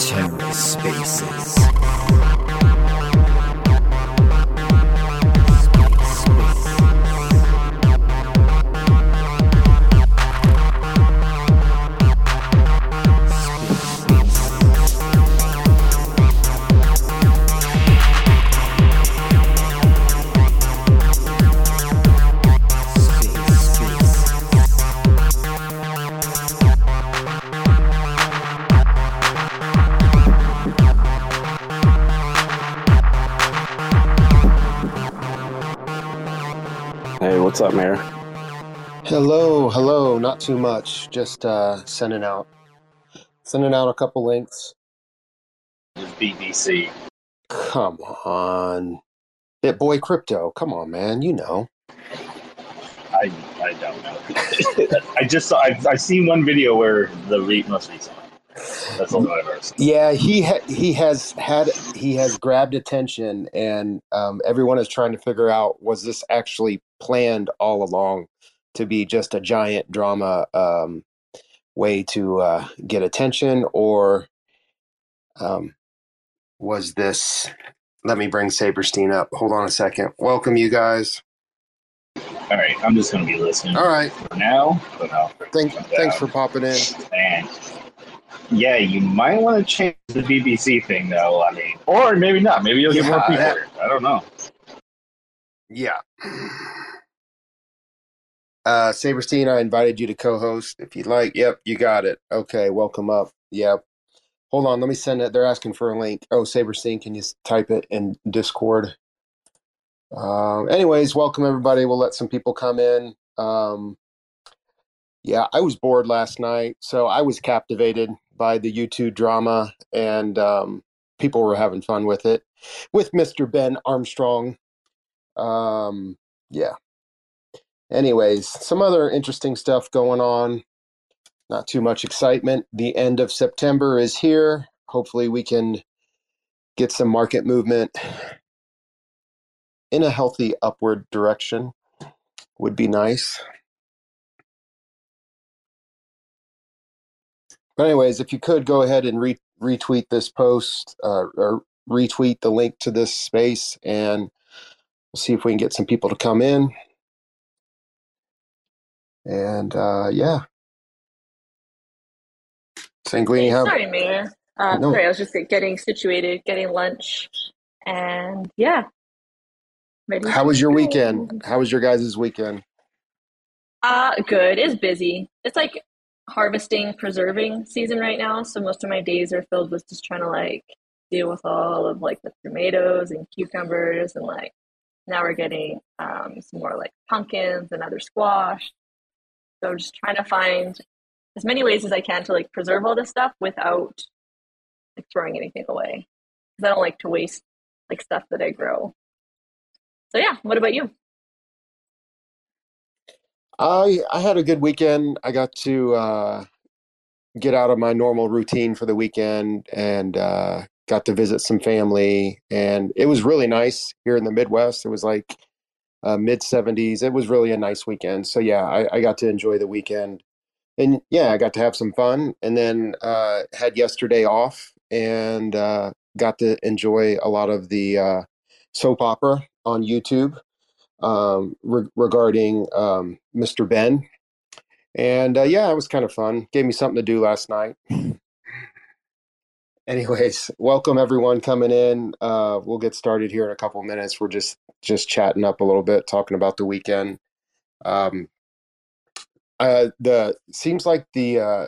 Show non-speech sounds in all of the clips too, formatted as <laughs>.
TerraSpaces. Not too much. Just uh, sending out, sending out a couple links. BBC. Come on, that BitBoy Crypto. Come on, man. You know. I I don't know. <laughs> I just saw. I've, I've seen one video where the re- most recent. That's all I've ever seen. Yeah, he ha- he has had he has grabbed attention, and um, everyone is trying to figure out was this actually planned all along to be just a giant drama um, way to uh, get attention, or um, was this? Let me bring Sabrestein up. Hold on a second. Welcome, you guys. All right, I'm just gonna be listening All right. for now. But I'll Thank, thanks for popping in. And yeah, you might want to change the BBC thing, though. I mean, or maybe not. Maybe you'll get more people. that- I don't know. Yeah. Uh, Sabrestein, I invited you to co-host if you'd like. Yep, you got it. Okay, welcome up. Yep. Hold on, let me send it. They're asking for a link. Oh, Sabrestein, can you type it in Discord? Um, anyways, welcome everybody. We'll let some people come in. Um, yeah, I was bored last night, so I was captivated by the YouTube drama, and um, people were having fun with it with Mr. Ben Armstrong. Um, yeah. Anyways, some other interesting stuff going on. Not too much excitement. The end of September is here. Hopefully, we can get some market movement in a healthy upward direction. Would be nice. But anyways, if you could go ahead and re- retweet this post uh, or retweet the link to this space, and we'll see if we can get some people to come in. And uh, yeah, Sanguini, how? Sorry, Mayor. Uh, No. Sorry, I was just getting situated, getting lunch, and yeah. Ready How was your weekend? How was your guys' weekend? Uh, good. It's busy. It's like harvesting, preserving season right now, so most of my days are filled with just trying to like deal with all of like the tomatoes and cucumbers, and like now we're getting um, some more like pumpkins and other squash. So I'm just trying to find as many ways as I can to like preserve all this stuff without like throwing anything away. Because I don't like to waste like stuff that I grow. So yeah, what about you? I I had a good weekend. I got to uh, get out of my normal routine for the weekend and uh, got to visit some family, and it was really nice here in the Midwest. It was like uh, mid seventies. It was really a nice weekend. So yeah, I, I got to enjoy the weekend, and yeah, I got to have some fun, and then uh, had yesterday off and uh, got to enjoy a lot of the uh, soap opera on YouTube um, re- regarding um, Mr. Ben. And uh, yeah, it was kind of fun. Gave me something to do last night. Anyways, welcome everyone coming in. Uh, we'll get started here in a couple minutes. We're just just chatting up a little bit, talking about the weekend. Um, uh, the seems like the uh,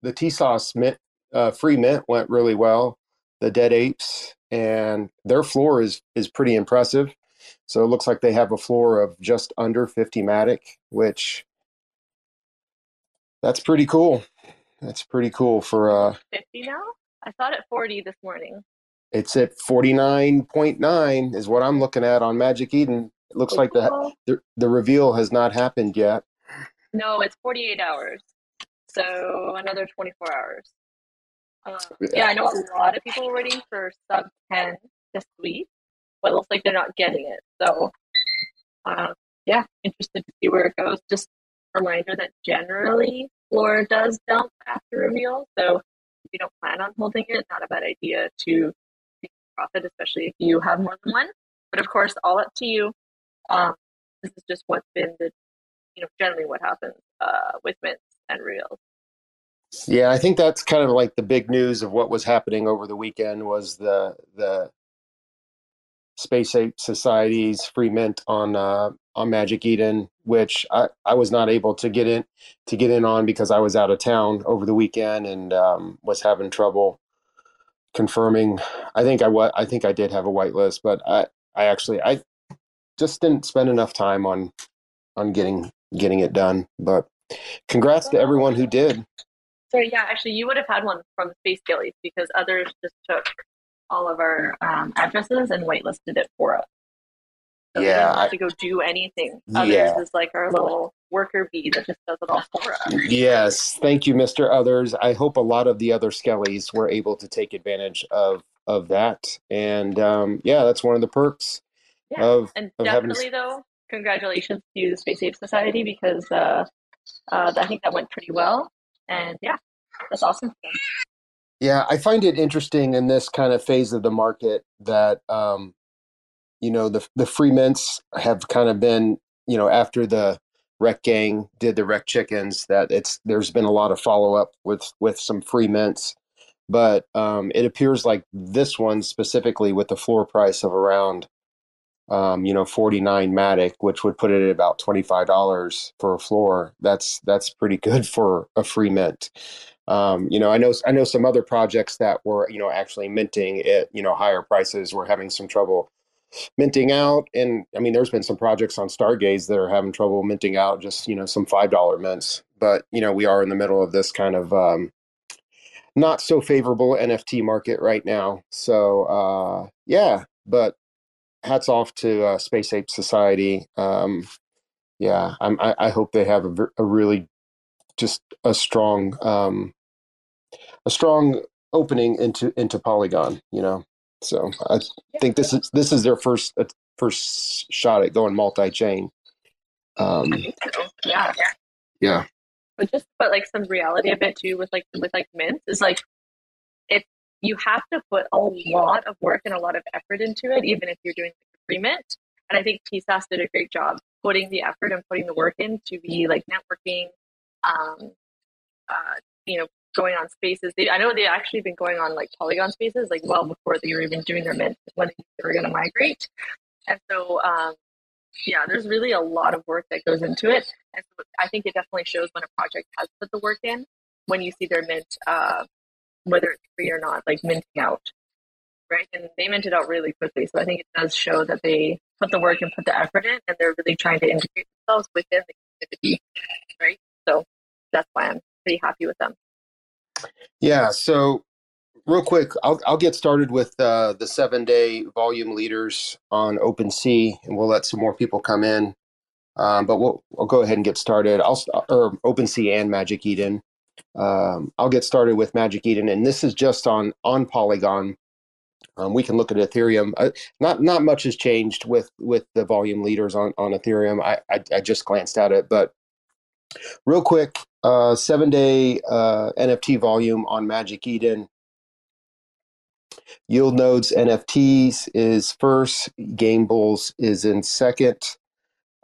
the TSOS mint uh, free mint went really well. The Dead Apes and their floor is is pretty impressive. So it looks like they have a floor of just under 50 Matic, which that's pretty cool. That's pretty cool for uh 50 now? I thought at 40 this morning. it's at 49.9 is what I'm looking at on Magic Eden. It looks like the, the the reveal has not happened yet. No, it's 48 hours. So another 24 hours. Um, yeah, I know a lot of people are waiting for sub 10 this week, but it looks like they're not getting it. So, um, yeah, interested to see where it goes. Just a reminder that generally floor does dump after reveal. So you don't plan on holding it, not a bad idea to take profit, especially if you have more than one. But of course, all up to you. Um, this is just what's been the, you know, generally what happens uh, with mints and reels. Yeah, I think that's kind of like the big news of what was happening over the weekend was the the Space Ape Society's free mint on uh, on Magic Eden, which I, I was not able to get in to get in on because I was out of town over the weekend and um, was having trouble confirming. I think I what I think I did have a whitelist, but I I actually I just didn't spend enough time on on getting getting it done. But congrats to everyone who did. So yeah, actually, you would have had one from Space Skellies because others just took all of our um, addresses and whitelisted it for us. We Yeah, have I- to go do anything. Others Yeah. is like our little worker bee that just does it all for us. Yes, thank you, Mr. Others. I hope a lot of the other Skellies were able to take advantage of of that. And um, yeah, that's one of the perks Yeah, of And of having definitely, though, congratulations to the Space Ape Society because uh, uh, I think that went pretty well. And yeah, that's awesome. Yeah, I find it interesting in this kind of phase of the market that um, you know the the free mints have kind of been you know after the Wreck Gang did the Wreck Chickens that it's there's been a lot of follow up with with some free mints, but um, it appears like this one specifically with the floor price of around um, you know 49 Matic, which would put it at about twenty five dollars for a floor. That's that's pretty good <laughs> for a free mint. Um, you know, I know I know some other projects that were you know actually minting at you know higher prices were having some trouble minting out, and I mean, there's been some projects on Stargaze that are having trouble minting out just you know some five dollar mints. But you know, we are in the middle of this kind of um, not so favorable NFT market right now. So uh, yeah, but hats off to uh, Space Ape Society. Um, yeah, I'm, I, I hope they have a, a really just a strong um, a strong opening into into Polygon. You know, so I think this is this is their first uh, first shot at going multi chain. Um, yeah. yeah, but just but like some reality a bit too with like with like mints is like if you have to put a lot of work and a lot of effort into it, even if you're doing like a free mint. And I think TSAS did a great job putting the effort and putting the work in to be like networking, um, uh, you know, going on spaces. They, I know they actually been going on like Polygon spaces like well before they were even doing their mint when they were going to migrate. And so, um, yeah, there's really a lot of work that goes into it. And so I think it definitely shows when a project has put the work in when you see their mint, uh, whether it's free or not, like minting out, right? And they minted out really quickly. So I think it does show that they put the work and put the effort in, and they're really trying to integrate themselves within the community, right? So that's why I'm pretty happy with them. Yeah. So real quick, I'll I'll get started with uh, the seven day volume leaders on OpenSea, and we'll let some more people come in. Um, but we'll, we'll go ahead and get started. I'll or OpenSea and Magic Eden. Um, I'll get started with Magic Eden, and this is just on on Polygon. Um, we can look at Ethereum. Uh, not not much has changed with with the volume leaders on on Ethereum. I I, I just glanced at it, but real quick, uh, seven day uh, NFT volume on Magic Eden. Yield Nodes NFTs is first. Game Bulls is in second.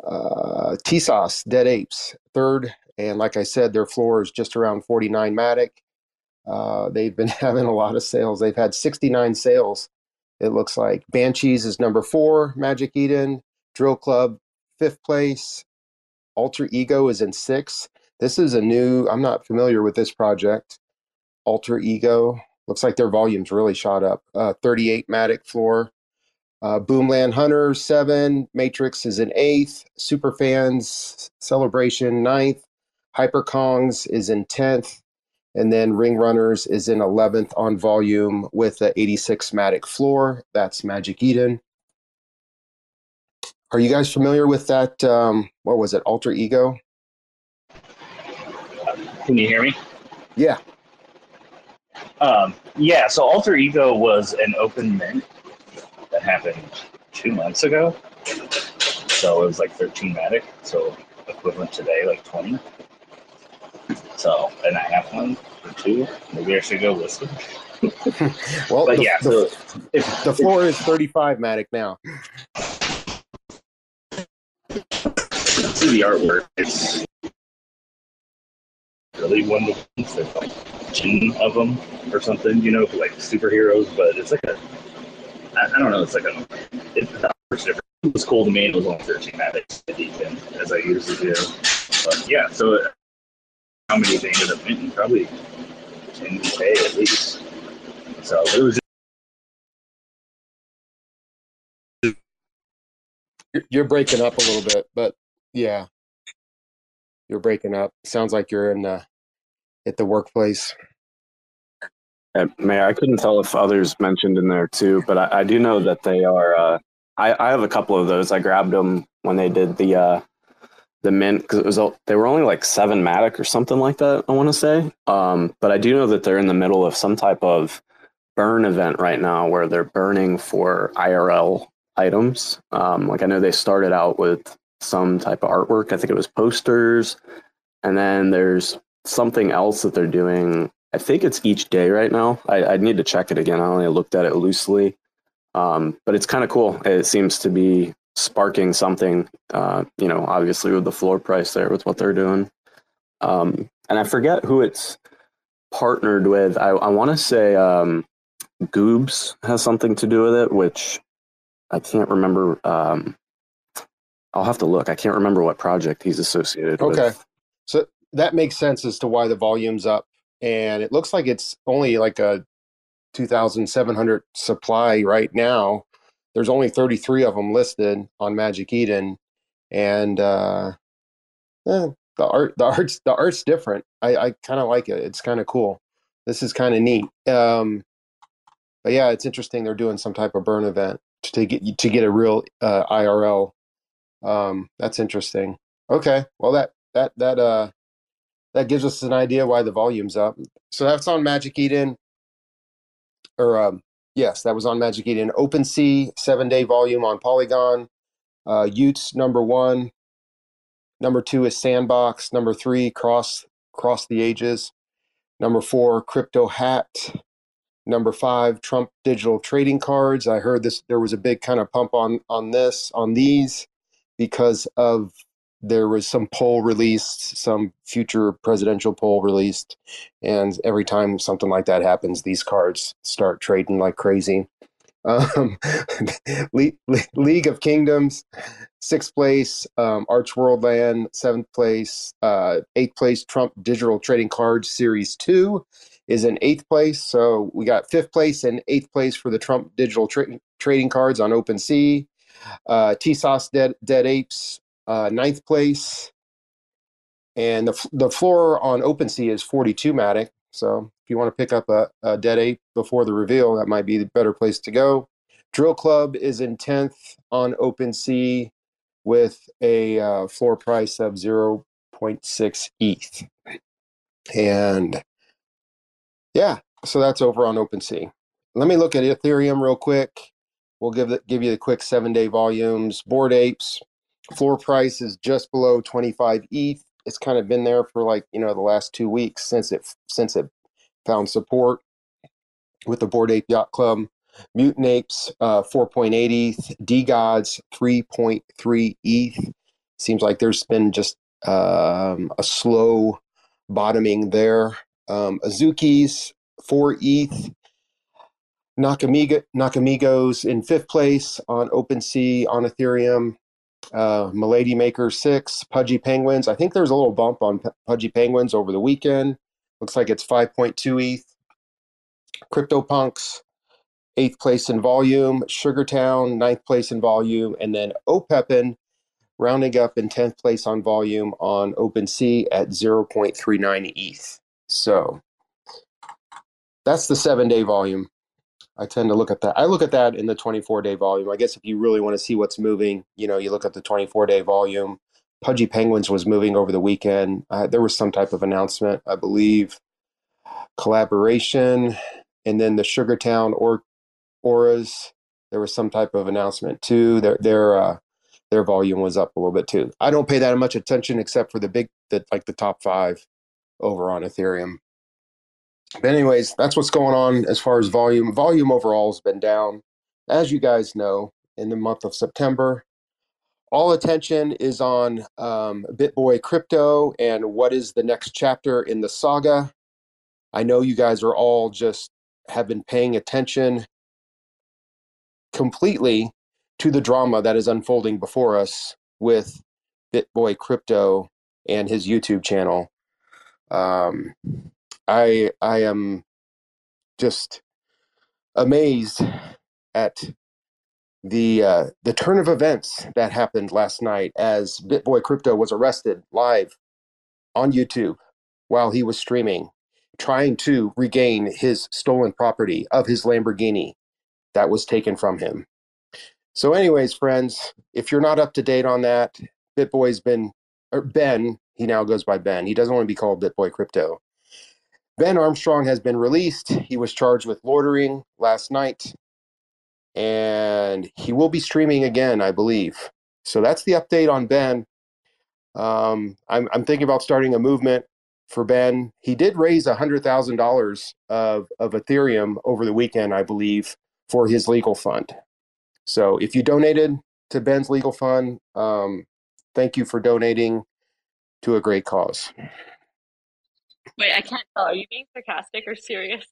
Uh, TSOS Dead Apes third, and like I said, their floor is just around 49 Matic. Uh, they've been <laughs> having a lot of sales. They've had 69 sales. It looks like Banshees is number four. Magic Eden, Drill Club fifth place. Alter Ego is in sixth. This is a new. I'm not familiar with this project. Alter Ego looks like their volumes really shot up. Uh, 38 Matic floor. Uh, Boomland Hunter seven, Matrix is in eighth, Superfans Celebration ninth, Hyperkongs is in tenth, and then Ring Runners is in eleventh on volume with the 86 Matic floor. That's Magic Eden. Are you guys familiar with that? Um, what was it? Alter Ego? Can you hear me? Yeah. Um, yeah, so Alter Ego was an open mint that happened two months ago. So it was like 13 Matic, so equivalent today, like 20. So, and I have one for two. Maybe I should go list them. <laughs> Well, But the, yeah, the, so if, the floor is 35 Matic now. see the artwork, it's really one of like ten of them or something, you know, like superheroes, but it's like a, I, I don't know, it's like a, the artwork's different. It was cool to me, it was only 13 Matics to deepen, as I usually do. But yeah, so uh, how many they ended up minting? Probably 10k at least. So it was You're- You're breaking up a little bit, but yeah, you're breaking up. Sounds like you're in the at the workplace. Mayor, I couldn't tell if others mentioned in there too, but I, I do know that they are. Uh, I, I have a couple of those. I grabbed them when they did the uh, the mint because it was they were only like seven matic or something like that. I want to say, um, but I do know that they're in the middle of some type of burn event right now where they're burning for IRL items. Um, like I know they started out with some type of artwork. I think it was posters, and then there's something else that they're doing. I think it's each day right now. I, I need to check it again. I only looked at it loosely, um, but it's kind of cool. It seems to be sparking something. Uh, you know, obviously with the floor price there with what they're doing, um, and I forget who it's partnered with. I, I want to say um, Goobs has something to do with it, which I can't remember. Um, I'll have to look. I can't remember what project he's associated with. Okay. So that makes sense as to why the volume's up. And it looks like it's only like a 2,700 supply right now. There's only 33 of them listed on Magic Eden. And uh, eh, the art, the art's, the art's different. I, I kind of like it. It's kind of cool. This is kind of neat. Um, but yeah, it's interesting. They're doing some type of burn event to get to get a real uh, IRL. Um, that's interesting. Okay, well that that that uh that gives us an idea why the volume's up. So that's on Magic Eden, or um, yes, that was on Magic Eden. Open OpenSea seven day volume on Polygon. Uh, y00ts number one. Number two is Sandbox. Number three, Cross Cross the Ages. Number four, Crypto Hat. Number five, Trump digital trading cards. I heard this. There was a big kind of pump on on this on these because of there was some poll released, some future presidential poll released, and every time something like that happens, these cards start trading like crazy. <laughs> Um, Le- Le- League of Kingdoms, sixth place. Um, Arch Worldland, seventh place. Uh, eighth place. Trump Digital Trading Cards Series Two is in eighth place. So we got fifth place and eighth place for the Trump Digital Tra- Trading Cards on OpenSea. Uh, TSOS Dead, Dead Apes, uh, ninth place. And the, the floor on OpenSea is 42 Matic. So if you want to pick up a, a Dead Ape before the reveal, that might be the better place to go. Drill Club is in 10th on OpenSea with a uh, floor price of 0.6 ETH. And yeah, so that's over on OpenSea. Let me look at Ethereum real quick. We'll give the, give you the quick seven day volumes. Board Apes floor price is just below 25 ETH. It's kind of been there for like you know the last two weeks since it since it found support with the Bored Ape Yacht Club. Mutant Apes uh, 4.8 ETH. DeGods 3.3 ETH. Seems like there's been just um, a slow bottoming there. Um, Azuki's 4 ETH. Nakamiga, Nakamigos in fifth place on OpenSea on Ethereum. Uh, Milady Maker 6. Pudgy Penguins. I think there's a little bump on Pudgy Penguins over the weekend. Looks like it's 5.2 ETH. CryptoPunks, eighth place in volume. Sugartown, ninth place in volume. And then Opepen, rounding up in 10th place on volume on OpenSea at 0.39 ETH. So that's the seven day volume. I tend to look at that. I look at that in the 24 day volume. I guess if you really want to see what's moving, you know, you look at the 24 day volume. Pudgy Penguins was moving over the weekend. Uh, there was some type of announcement, I believe, collaboration, and then the Sugartown or auras. There was some type of announcement too. They're they're uh, their volume was up a little bit too. I don't pay that much attention except for the big, the, like the top five over on Ethereum. But anyways, that's what's going on as far as volume. Volume overall has been down, as you guys know, in the month of September. All attention is on um, BitBoy Crypto and what is the next chapter in the saga. I know you guys are all just have been paying attention completely to the drama that is unfolding before us with BitBoy Crypto and his YouTube channel. Um, I I am just amazed at the uh, the turn of events that happened last night as BitBoy Crypto was arrested live on YouTube while he was streaming, trying to regain his stolen property of his Lamborghini that was taken from him. So, anyways, friends, if you're not up to date on that, BitBoy's been or Ben. He now goes by Ben. He doesn't want to be called BitBoy Crypto. Ben Armstrong has been released. He was charged with loitering last night, and he will be streaming again, I believe. So that's the update on Ben. Um, I'm, I'm thinking about starting a movement for Ben. He did raise $100,000 of, of Ethereum over the weekend, I believe, for his legal fund. So if you donated to Ben's legal fund, um, thank you for donating to a great cause. Wait, I can't tell. Are you being sarcastic or serious?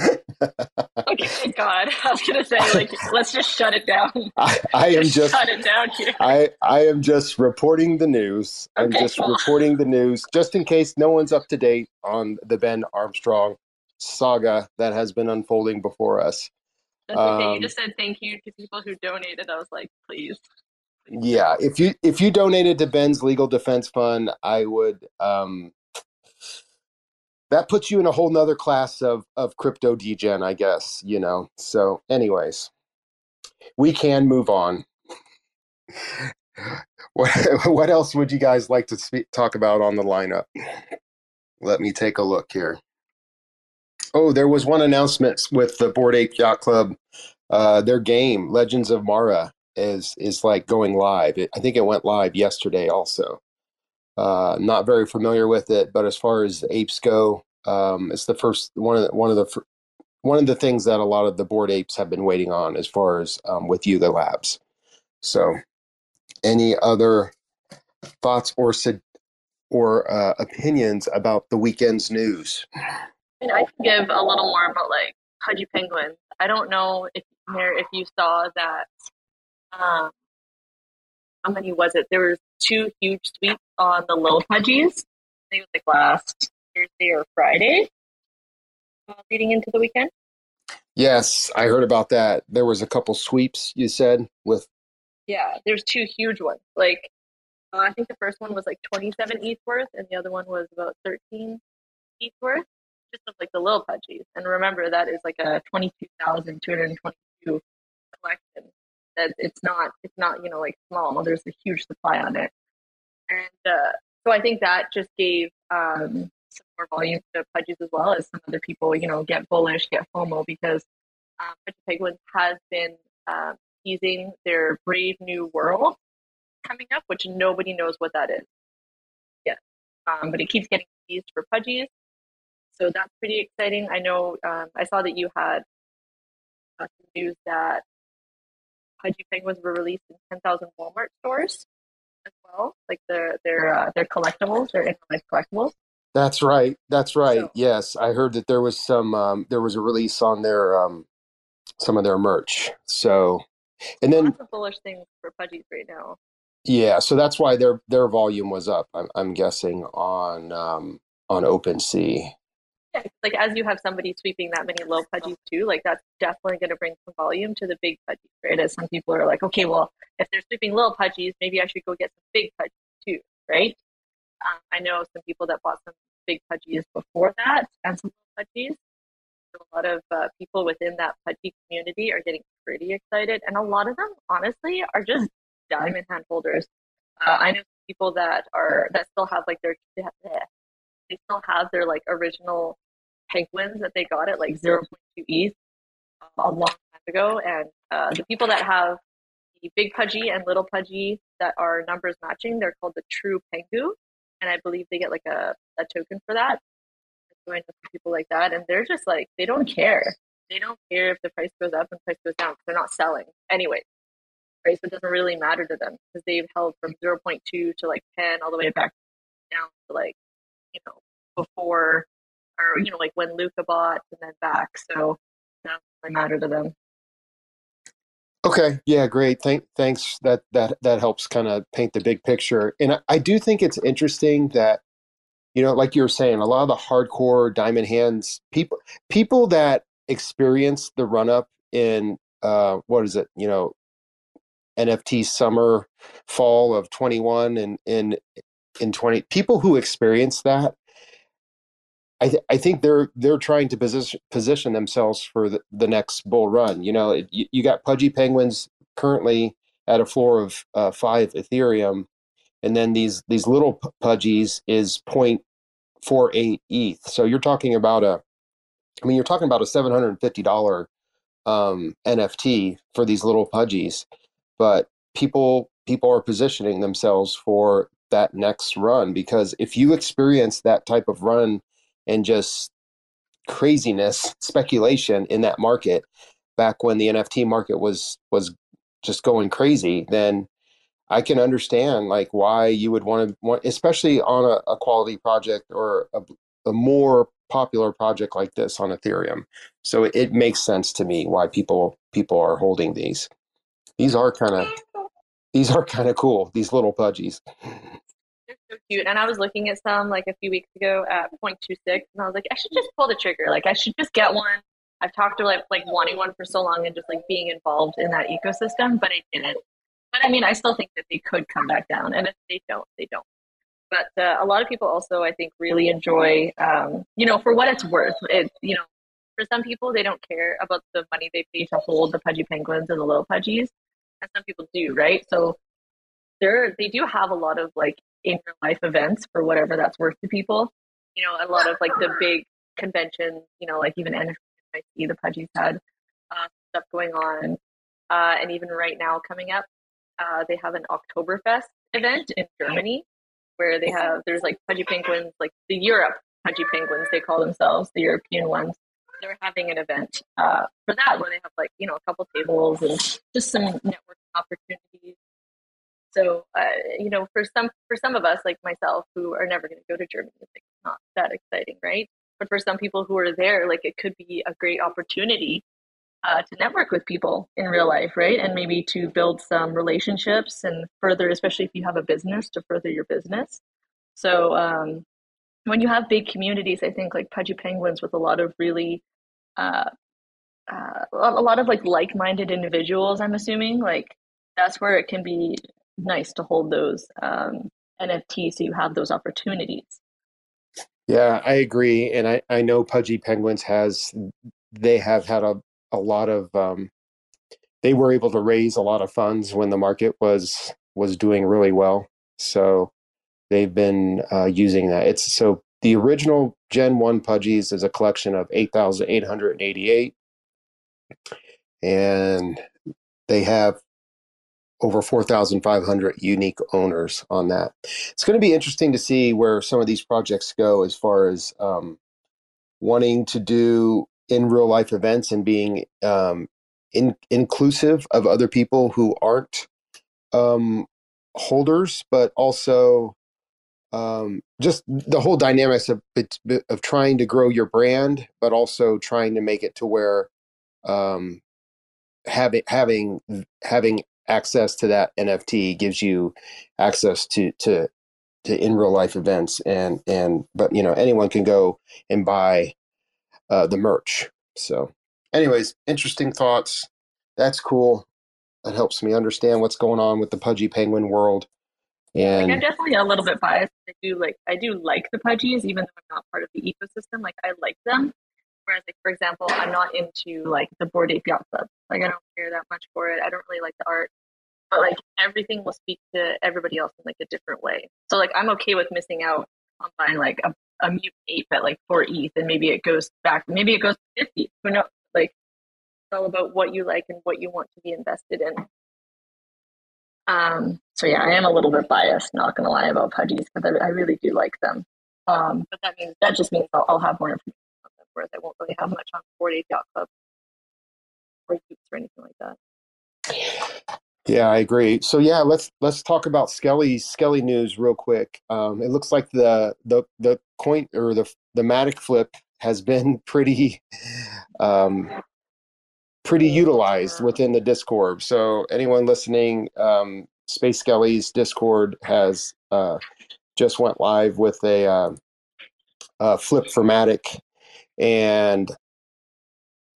okay, God, <laughs> I was gonna say like let's just shut it down. <laughs> I, I am just shut it down here. I, I am just reporting the news. I'm Okay, just cool. reporting the news just in case no one's up to date on the Ben Armstrong saga that has been unfolding before us. That's okay. um, you just said thank you to people who donated. I was like, please. Yeah, if you if you donated to Ben's legal defense fund, I would um that puts you in a whole nother class of of crypto degen, I guess, you know. So anyways, we can move on. <laughs> What what else would you guys like to speak, talk about on the lineup? Let me take a look here. Oh, there was one announcement with the Bored Ape Yacht Club. Uh, their game, Legends of Mara, is is like going live. It, I think it went live yesterday. Also, uh, not very familiar with it, but as far as apes go, um, it's the first one of the, one of the one of the things that a lot of the bored apes have been waiting on, as far as um, with Yuga Labs. So, any other thoughts or or uh, opinions about the weekend's news? And I can give a little more about like Pudgy Penguins. I don't know if if you saw that. Um, how many was it? There was two huge sweeps on the low Pudgies. I think it was like last Thursday or Friday, uh, leading into the weekend. Yes, I heard about that. There was a couple sweeps you said with Yeah, there's two huge ones. Like, uh, I think the first one was like 27 ETH worth, and the other one was about 13 ETH worth, just of like the little pudgies. And remember, that is like a 22,222 collection. That it's not, it's not, you know, like small. There's a huge supply on it, and uh, so I think that just gave um, some more volume to pudgies as well as some other people, you know, get bullish, get FOMO because um, Pudgy Penguins has been um, teasing their Brave New World coming up, which nobody knows what that is yet. Um, but it keeps getting teased for Pudgies. So that's pretty exciting. I know um, I saw that you had uh, news that Pudgy Penguins were released in 10,000 Walmart stores as well, like their their uh, their collectibles, their infinite collectibles. That's right. That's right. So- yes, I heard that there was some um, there was a release on their um, some of their merch. So, and then Lots of bullish things for Pudgies right now. yeah, so that's why their their volume was up. I'm, I'm guessing on um, on OpenSea. Like as you have somebody sweeping that many low pudgies too, like that's definitely going to bring some volume to the big pudgies, right? As some people are like, okay, well, if they're sweeping little pudgies, maybe I should go get some big pudgies too, right? Um, I know some people that bought some big pudgies before that and some little pudgies. So a lot of uh, people within that pudgy community are getting pretty excited, and a lot of them, honestly, are just diamond hand holders. Uh, I know people that are that still have like their they still have their like original penguins that they got at like 0.2 ETH a long time ago. And uh, the people that have the big pudgy and little pudgy that are numbers matching. They're called the true pengu, and I believe they get like a, a token for that. So I know some people like that, and they're just like they don't care. They don't care if the price goes up and price goes down. They're not selling anyway, right? So it doesn't really matter to them because they've held from zero point two to like ten all the way back down to like you know before or you know like when Luca bought and then back. So doesn't really matter to them. Okay, yeah, great. Thank, thanks. That that that helps kind of paint the big picture. And I, I do think it's interesting that, you know, like you were saying, a lot of the hardcore diamond hands people people that experience the run up in uh, what is it? You know, NFT summer, fall of twenty one, and in in twenty people who experience that. I, th- I think they're they're trying to position position themselves for the, the next bull run. You know, it, you, you got pudgy penguins currently at a floor of uh, five Ethereum, and then these these little pudgies is 0.48 ETH. So you're talking about a, I mean, you're talking about a seven hundred and fifty dollar um, NFT for these little pudgies, but people people are positioning themselves for that next run because if you experience that type of run and just craziness speculation in that market back when the NFT market was was just going crazy, then I can understand like why you would want to want, especially on a, a quality project or a, a more popular project like this on Ethereum. So it, it makes sense to me why people people are holding these. These are kind of these are kind of cool. These little pudgies. <laughs> So cute. And I was looking at some like a few weeks ago at 0.26, and I was like, I should just pull the trigger. Like, I should just get one. I've talked to like like wanting one for so long and just like being involved in that ecosystem, but I didn't. But I mean, I still think that they could come back down, and if they don't, they don't. But uh, a lot of people also, I think, really enjoy, um, you know, for what it's worth. It, you know, for some people, they don't care about the money they pay to hold the pudgy penguins and the little pudgies, and some people do, right? So they're they do have a lot of like in real life events for whatever that's worth to people. You know, a lot of like the big conventions, you know, like even NFIC, the Pudgies had uh, stuff going on. Uh, and even right now coming up, uh, they have an Oktoberfest event in Germany where they have, there's like Pudgy Penguins, like the Europe Pudgy Penguins, they call themselves, the European ones. They're having an event uh, for that where they have like, you know, a couple tables and just some networking opportunities so, uh, you know, for some for some of us, like myself, who are never going to go to Germany, it's like not that exciting, right? But for some people who are there, like it could be a great opportunity uh, to network with people in real life, right? And maybe to build some relationships and further, especially if you have a business, to further your business. So um, when you have big communities, I think like Pudgy Penguins with a lot of really uh, uh, a lot of like like-minded individuals. I'm assuming like that's where it can be nice to hold those um, NFTs so you have those opportunities. Yeah, I agree, and I I know Pudgy Penguins has they have had a a lot of um, they were able to raise a lot of funds when the market was was doing really well. So they've been uh, using that. It's so the original Gen One Pudgies is a collection of eight thousand eight hundred eighty eight, and they have over 4,500 unique owners on that. It's going to be interesting to see where some of these projects go as far as um, wanting to do in real life events and being um, in, inclusive of other people who aren't um, holders, but also um, just the whole dynamics of of trying to grow your brand, but also trying to make it to where um, having having having access to that NFT gives you access to to to in real life events and and but you know anyone can go and buy uh, the merch. So, anyways, interesting thoughts. That's cool. That helps me understand what's going on with the pudgy penguin world. And like, I'm definitely a little bit biased. I do like I do like the pudgies, even though I'm not part of the ecosystem. Like I like them. Whereas, like for example, I'm not into like the Bored Ape Yacht Club. Like I don't care that much for it. I don't really like the art but like everything will speak to everybody else in like a different way. So like I'm okay with missing out on buying like a, a mutant ape at like four ETH and maybe it goes back maybe it goes to fifty. Who knows? Like it's all about what you like and what you want to be invested in. Um, so yeah, I am a little bit biased. Not gonna lie about pudgies because I, I really do like them. Um, but that means that just means I'll, I'll have more information on them, whereas I won't really have much on Four Days Yacht Club or y00ts or anything like that. Yeah, I agree. So yeah, let's let's talk about Skelly Skelly news real quick. Um, it looks like the the the coin or the the Matic flip has been <laughs> pretty um, pretty utilized within the Discord. So anyone listening, um, Space Skelly's Discord has uh, just went live with a, uh, a flip for Matic, and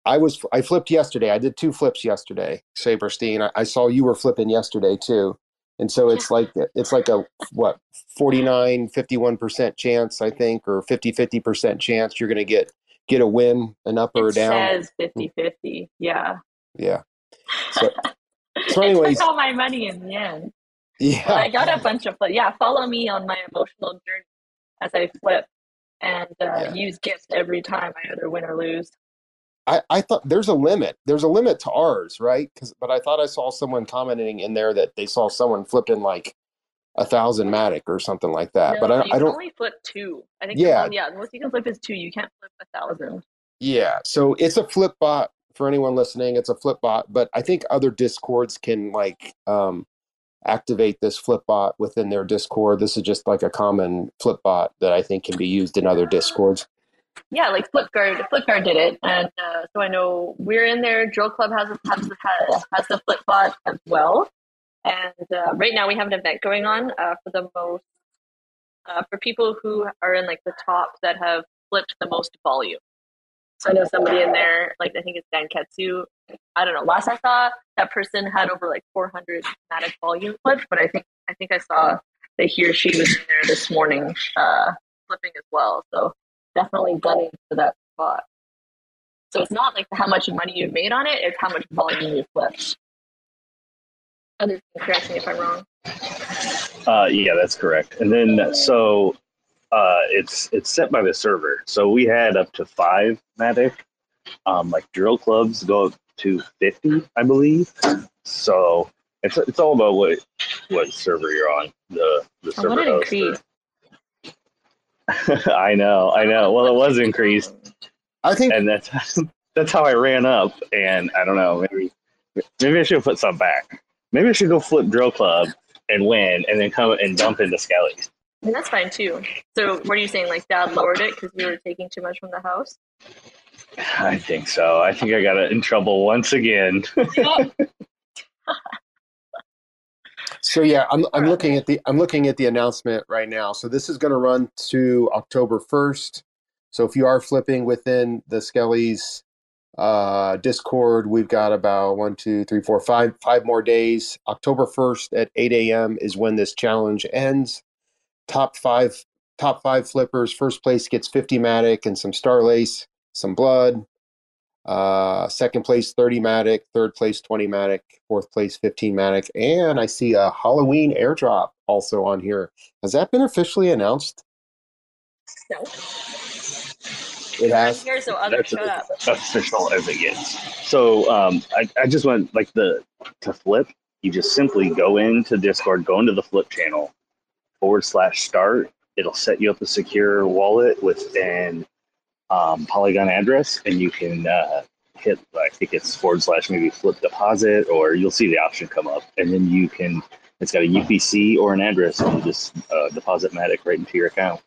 I was I flipped yesterday. I did two flips yesterday, Sabrestein. I, I saw you were flipping yesterday too. And so it's like it's like a what 49 51% chance I think or 50 50% chance you're going to get get a win an up or it down. says 50-50. Yeah. Yeah. <laughs> So, so I anyways, took all my money in the end. But yeah. I got a bunch of. Yeah, follow me on my emotional journey as I flip and uh, Yeah. use gifts every time I either win or lose. I, I thought there's a limit. There's a limit to ours, right? Cuz but I thought I saw someone commenting in there that they saw someone flipping like a thousand matic or something like that. No, but I, you I don't only flip two. I think. Yeah. Yeah, the most you can flip is two. You can't flip a thousand. Yeah, so it's a flip bot for anyone listening. It's a flip bot, but I think other discords can like um, activate this flip bot within their Discord. This is just like a common flip bot that I think can be used in other discords. Yeah, like Flipguard. Flipguard did it, and uh, so I know we're in there. Drill Club has a, has, has, has the flip bot as well, and uh, right now we have an event going on uh, for the most uh, for people who are in like the top that have flipped the most volume. So I know somebody in there, like I think it's Dan Ketsu. I don't know. Last I saw, that person had over like 400 matic volume flips, but I think I think I saw that he or she was in there this morning uh, flipping as well. So definitely gunning for that spot. So it's not like how much money you've made on it; it's how much volume you've flipped. Others can correct me if I'm wrong. Uh, yeah, that's correct. And then so uh, it's it's set by the server. So we had up to five Matic. Um, like drill clubs go up to fifty, I believe. So it's it's all about what what server you're on. The the server want it host. Increased. <laughs> I know, I know. Well, it was increased, I think and that's <laughs> that's how I ran up. And I don't know, maybe maybe I should put some back. Maybe I should go flip drill club and win, and then come and dump into Skellies. I mean, that's fine too. So, what are you saying? Like, Dad lowered it because we were taking too much from the house? I think so. I think I got in trouble once again. <laughs> so. Yeah, I'm I'm looking at the I'm looking at the announcement right now. So this is going to run to October 1st. So if you are flipping within the Skelly's uh, Discord, we've got about one, two, three, four, five, five more days. October 1st at 8 a.m. is when this challenge ends. Top five, top five flippers. First place gets 50 Matic and some Star Lace, some blood. Uh, second place 30 Matic, third place 20 Matic, fourth place 15 Matic, and I see a Halloween airdrop also on here. Has that been officially announced? No. It has. Here, so others That's shut up. official as it gets. So um, I, I just went like the to flip. You just simply go into Discord, go into the flip channel, forward slash start. It'll set you up a secure wallet with an um, Polygon address, and you can uh, hit. I think it's forward slash maybe flip deposit, or you'll see the option come up, and then you can. It's got a UPC or an address, and you just uh, deposit Matic right into your account.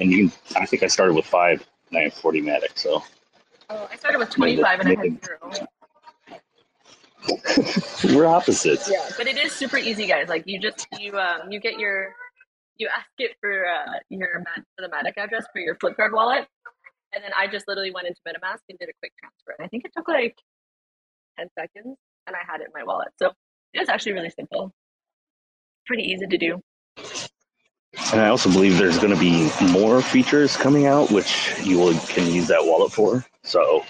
And you can. I think I started with five 940 Matic, so Oh, I started with 25 and I had zero. <laughs> we're opposites. Yeah, but it is super easy, guys. Like you just you um you get your you ask it for uh your for the Matic address for your Flipguard wallet, and then I just literally went into MetaMask and did a quick transfer. And I think it took like 10 seconds, and I had it in my wallet. So it was actually really simple, pretty easy to do. And I also believe there's going to be more features coming out, which you will, can use that wallet for. So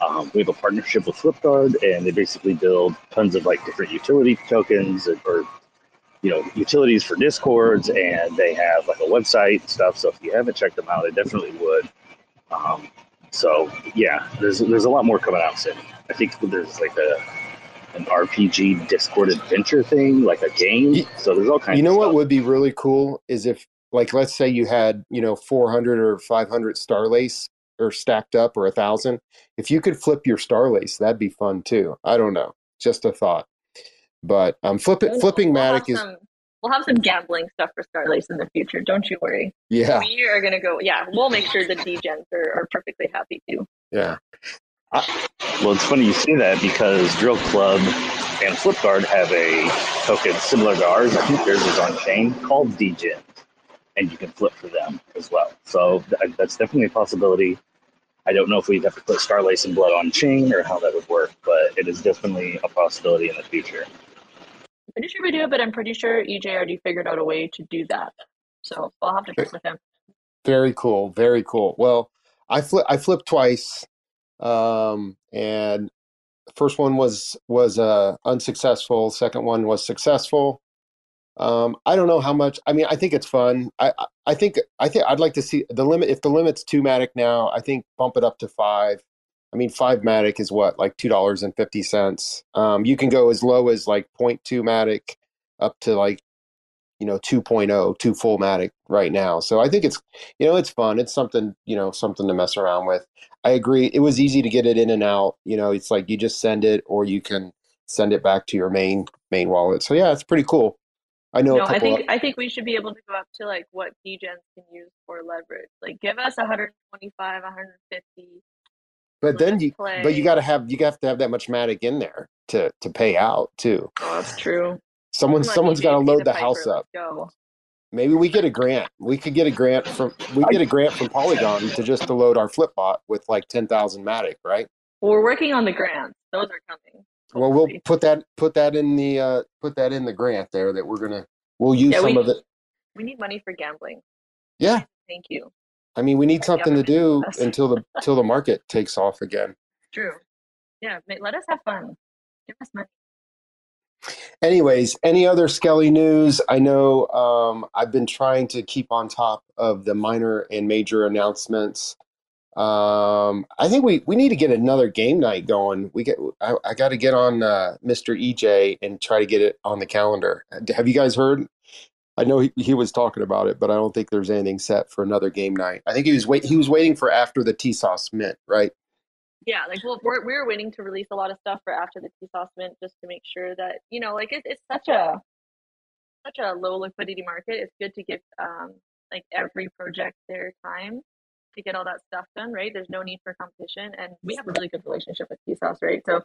um, we have a partnership with Flipguard, and they basically build tons of like different utility tokens or, or you know utilities for discords, and they have like a website and stuff. So if you haven't checked them out, I definitely would. Um, so yeah, there's there's a lot more coming out soon. I think there's like a an RPG Discord adventure thing, like a game. So there's all kinds. You know of what stuff. would be really cool is if, like, let's say you had, you know, 400 or 500 Star Lace or stacked up or a thousand. If you could flip your Star Lace, that'd be fun too. I don't know, just a thought. But um, flip it, We'll- flipping we'll Matic is, some- We'll have some gambling stuff for Starlace in the future. Don't you worry. yeah, We are gonna go. Yeah, we'll make sure the DGens are, are perfectly happy too. yeah. Uh, well, it's funny you say that because Drill Club and Flipguard have a token similar to ours. I think theirs is on chain called DGen, and you can flip for them as well. So th- that's definitely a possibility. I don't know if we'd have to put Starlace and Blood on chain or how that would work, but it is definitely a possibility in the future. Pretty sure we do but I'm pretty sure EJ already figured out a way to do that. So I'll have to check with him. Very cool. Very cool. Well, I flip I flipped twice. Um and the first one was was uh unsuccessful, second one was successful. Um I don't know how much I mean I think it's fun. I I- I think I think I'd like to see the limit if the limit's 2 matic now, I think bump it up to 5. I mean 5 matic is what like $2.50. Um you can go as low as like 0.2 matic up to like you know 2.0 2 full matic right now so i think it's you know it's fun it's something you know something to mess around with i agree it was easy to get it in and out you know it's like you just send it or you can send it back to your main main wallet so yeah it's pretty cool i know No, I think I think we should be able to go up to like what DGens can use for leverage. Like give us 125, 150. But then you play. but you got to have you have to have that much matic in there to to pay out too Oh, that's true. someone Come someone's got to load the piper, house up Go. maybe we get a grant we could get a grant from we get a grant from polygon to just to load our flip bot with like 10,000 matic right Well, we're working on the grants. Those are coming. Well, we'll put that put that in the uh, put that in the grant there that we're gonna we'll use Yeah, some we- of it. We need money for gambling. Yeah, Thank you. I mean we need something to do <laughs> until the until the market takes off again. True. Yeah, let us have fun. Give us money. Anyways, any other Skelly news? I know um, I've been trying to keep on top of the minor and major announcements. Um, I think we, we need to get another game night going. We get I, I got to get on uh, Mr. EJ and try to get it on the calendar. Have you guys heard? I know he, he was talking about it, but I don't think there's anything set for another game night. I think he was wait he was waiting for after the TSOS mint, right? Yeah, like well, we're we're waiting to release a lot of stuff for after the TSOS mint just to make sure that you know, like it's it's such a such a low liquidity market. It's good to give um like every project their time to get all that stuff done, right? There's no need for competition, and we have a really good relationship with TSOS, right? So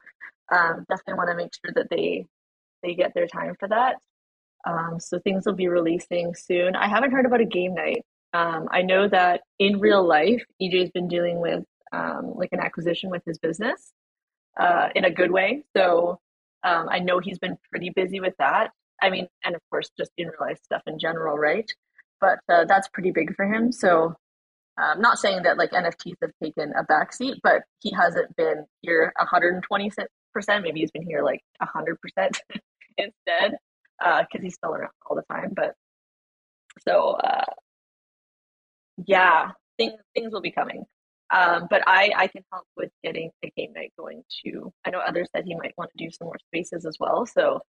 um, definitely want to make sure that they they get their time for that. Um, so things will be releasing soon. I haven't heard about a game night. Um, I know that in real life, EJ's been dealing with um, like an acquisition with his business uh, in a good way. So um, I know he's been pretty busy with that. I mean, and of course, just in real life stuff in general, right? But uh, that's pretty big for him. So I'm not saying that like NFTs have taken a backseat, but he hasn't been here 120 percent. Maybe he's been here like 100 percent <laughs> instead because he's still around all the time. But so uh, yeah, things things will be coming. Um, but I, I can help with getting a game night going too. I know others said he might want to do some more spaces as well. So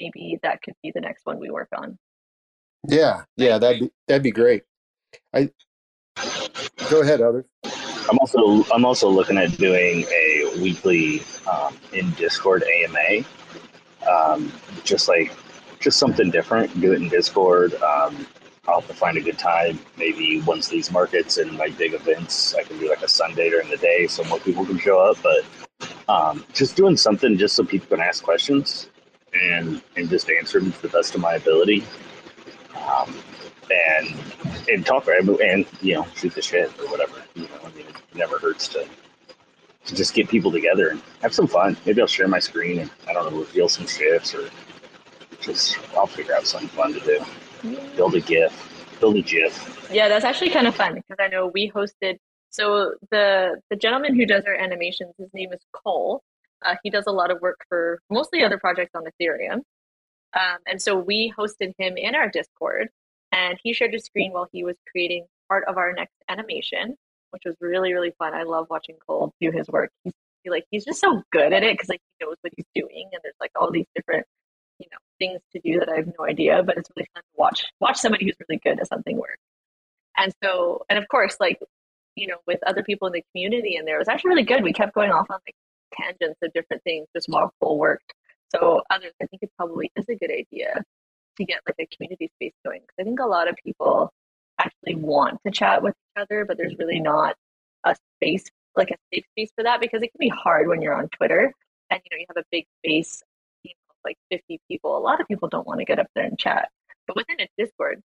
maybe that could be the next one we work on. Yeah, yeah, that'd be that'd be great. I go ahead, others. I'm also I'm also looking at doing a weekly um, in Discord AMA, um, just like just something different. Do it in Discord. Um, I'll have to find a good time. Maybe once these markets and like big events, I can do like a Sunday during the day so more people can show up. But um, just doing something just so people can ask questions and and just answer them to the best of my ability. Um, and and talk and you know shoot the shit or whatever. You know, I mean, it never hurts to to just get people together and have some fun. Maybe I'll share my screen and I don't know reveal some shits or just I'll figure out something fun to do. Build a GIF, build a GIF. Yeah, that's actually kind of fun because I know we hosted. So the the gentleman who does our animations, his name is Cole. Uh, he does a lot of work for mostly other projects on Ethereum, um, and so we hosted him in our Discord, and he shared his screen while he was creating part of our next animation, which was really really fun. I love watching Cole do his work. He's feel like he's just so good at it because like he knows what he's doing, and there's like all these different things to do that I have no idea. But it's really fun to watch watch somebody who's really good at something work. And so, and of course, like you know, with other people in the community, and there was actually really good. We kept going off on like tangents of different things just while full worked. So others, I think it probably is a good idea to get like a community space going because I think a lot of people actually want to chat with each other, but there's really not a space like a safe space for that because it can be hard when you're on Twitter and you know you have a big space, like 50 people. A lot of people don't want to get up there and chat, but within a Discord,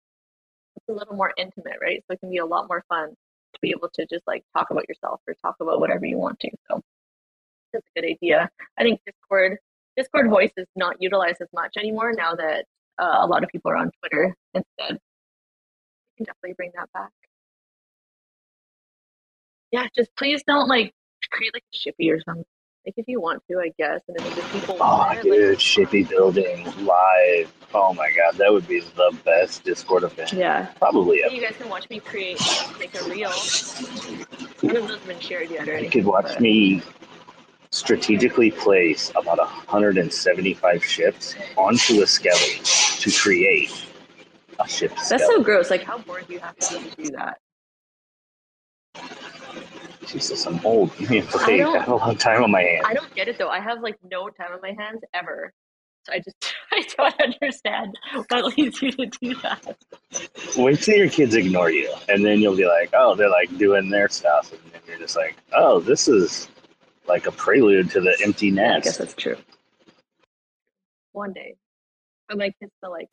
it's a little more intimate, right? So it can be a lot more fun to be able to just like talk about yourself or talk about whatever you want to. So that's a good idea. I think Discord Discord voice is not utilized as much anymore now that uh, a lot of people are on Twitter instead. We can definitely bring that back. Yeah, just please don't like create like a shippy or something. Like if you want to, I guess, and if there's people Oh, on there, dude, like, Shippy building live. Oh my god, that would be the best Discord event. yeah. Probably You guys can watch me create like a reel. None of those have been shared yet or. You could watch but- me strategically place about 175 ships onto a skelly to create a ship That's skelly. so gross. Like, how bored do you have to be to do that? Jesus, I'm old. <laughs> I have a long time on my hands. I don't get it though. I have like no time on my hands ever. So I just <laughs> I don't understand what leads you to do that. Wait till your kids ignore you, and then you'll be like, "Oh, they're like doing their stuff," and then you're just like, "Oh, this is like a prelude to the empty Yeah, I guess that's true. One day. But my kids still like.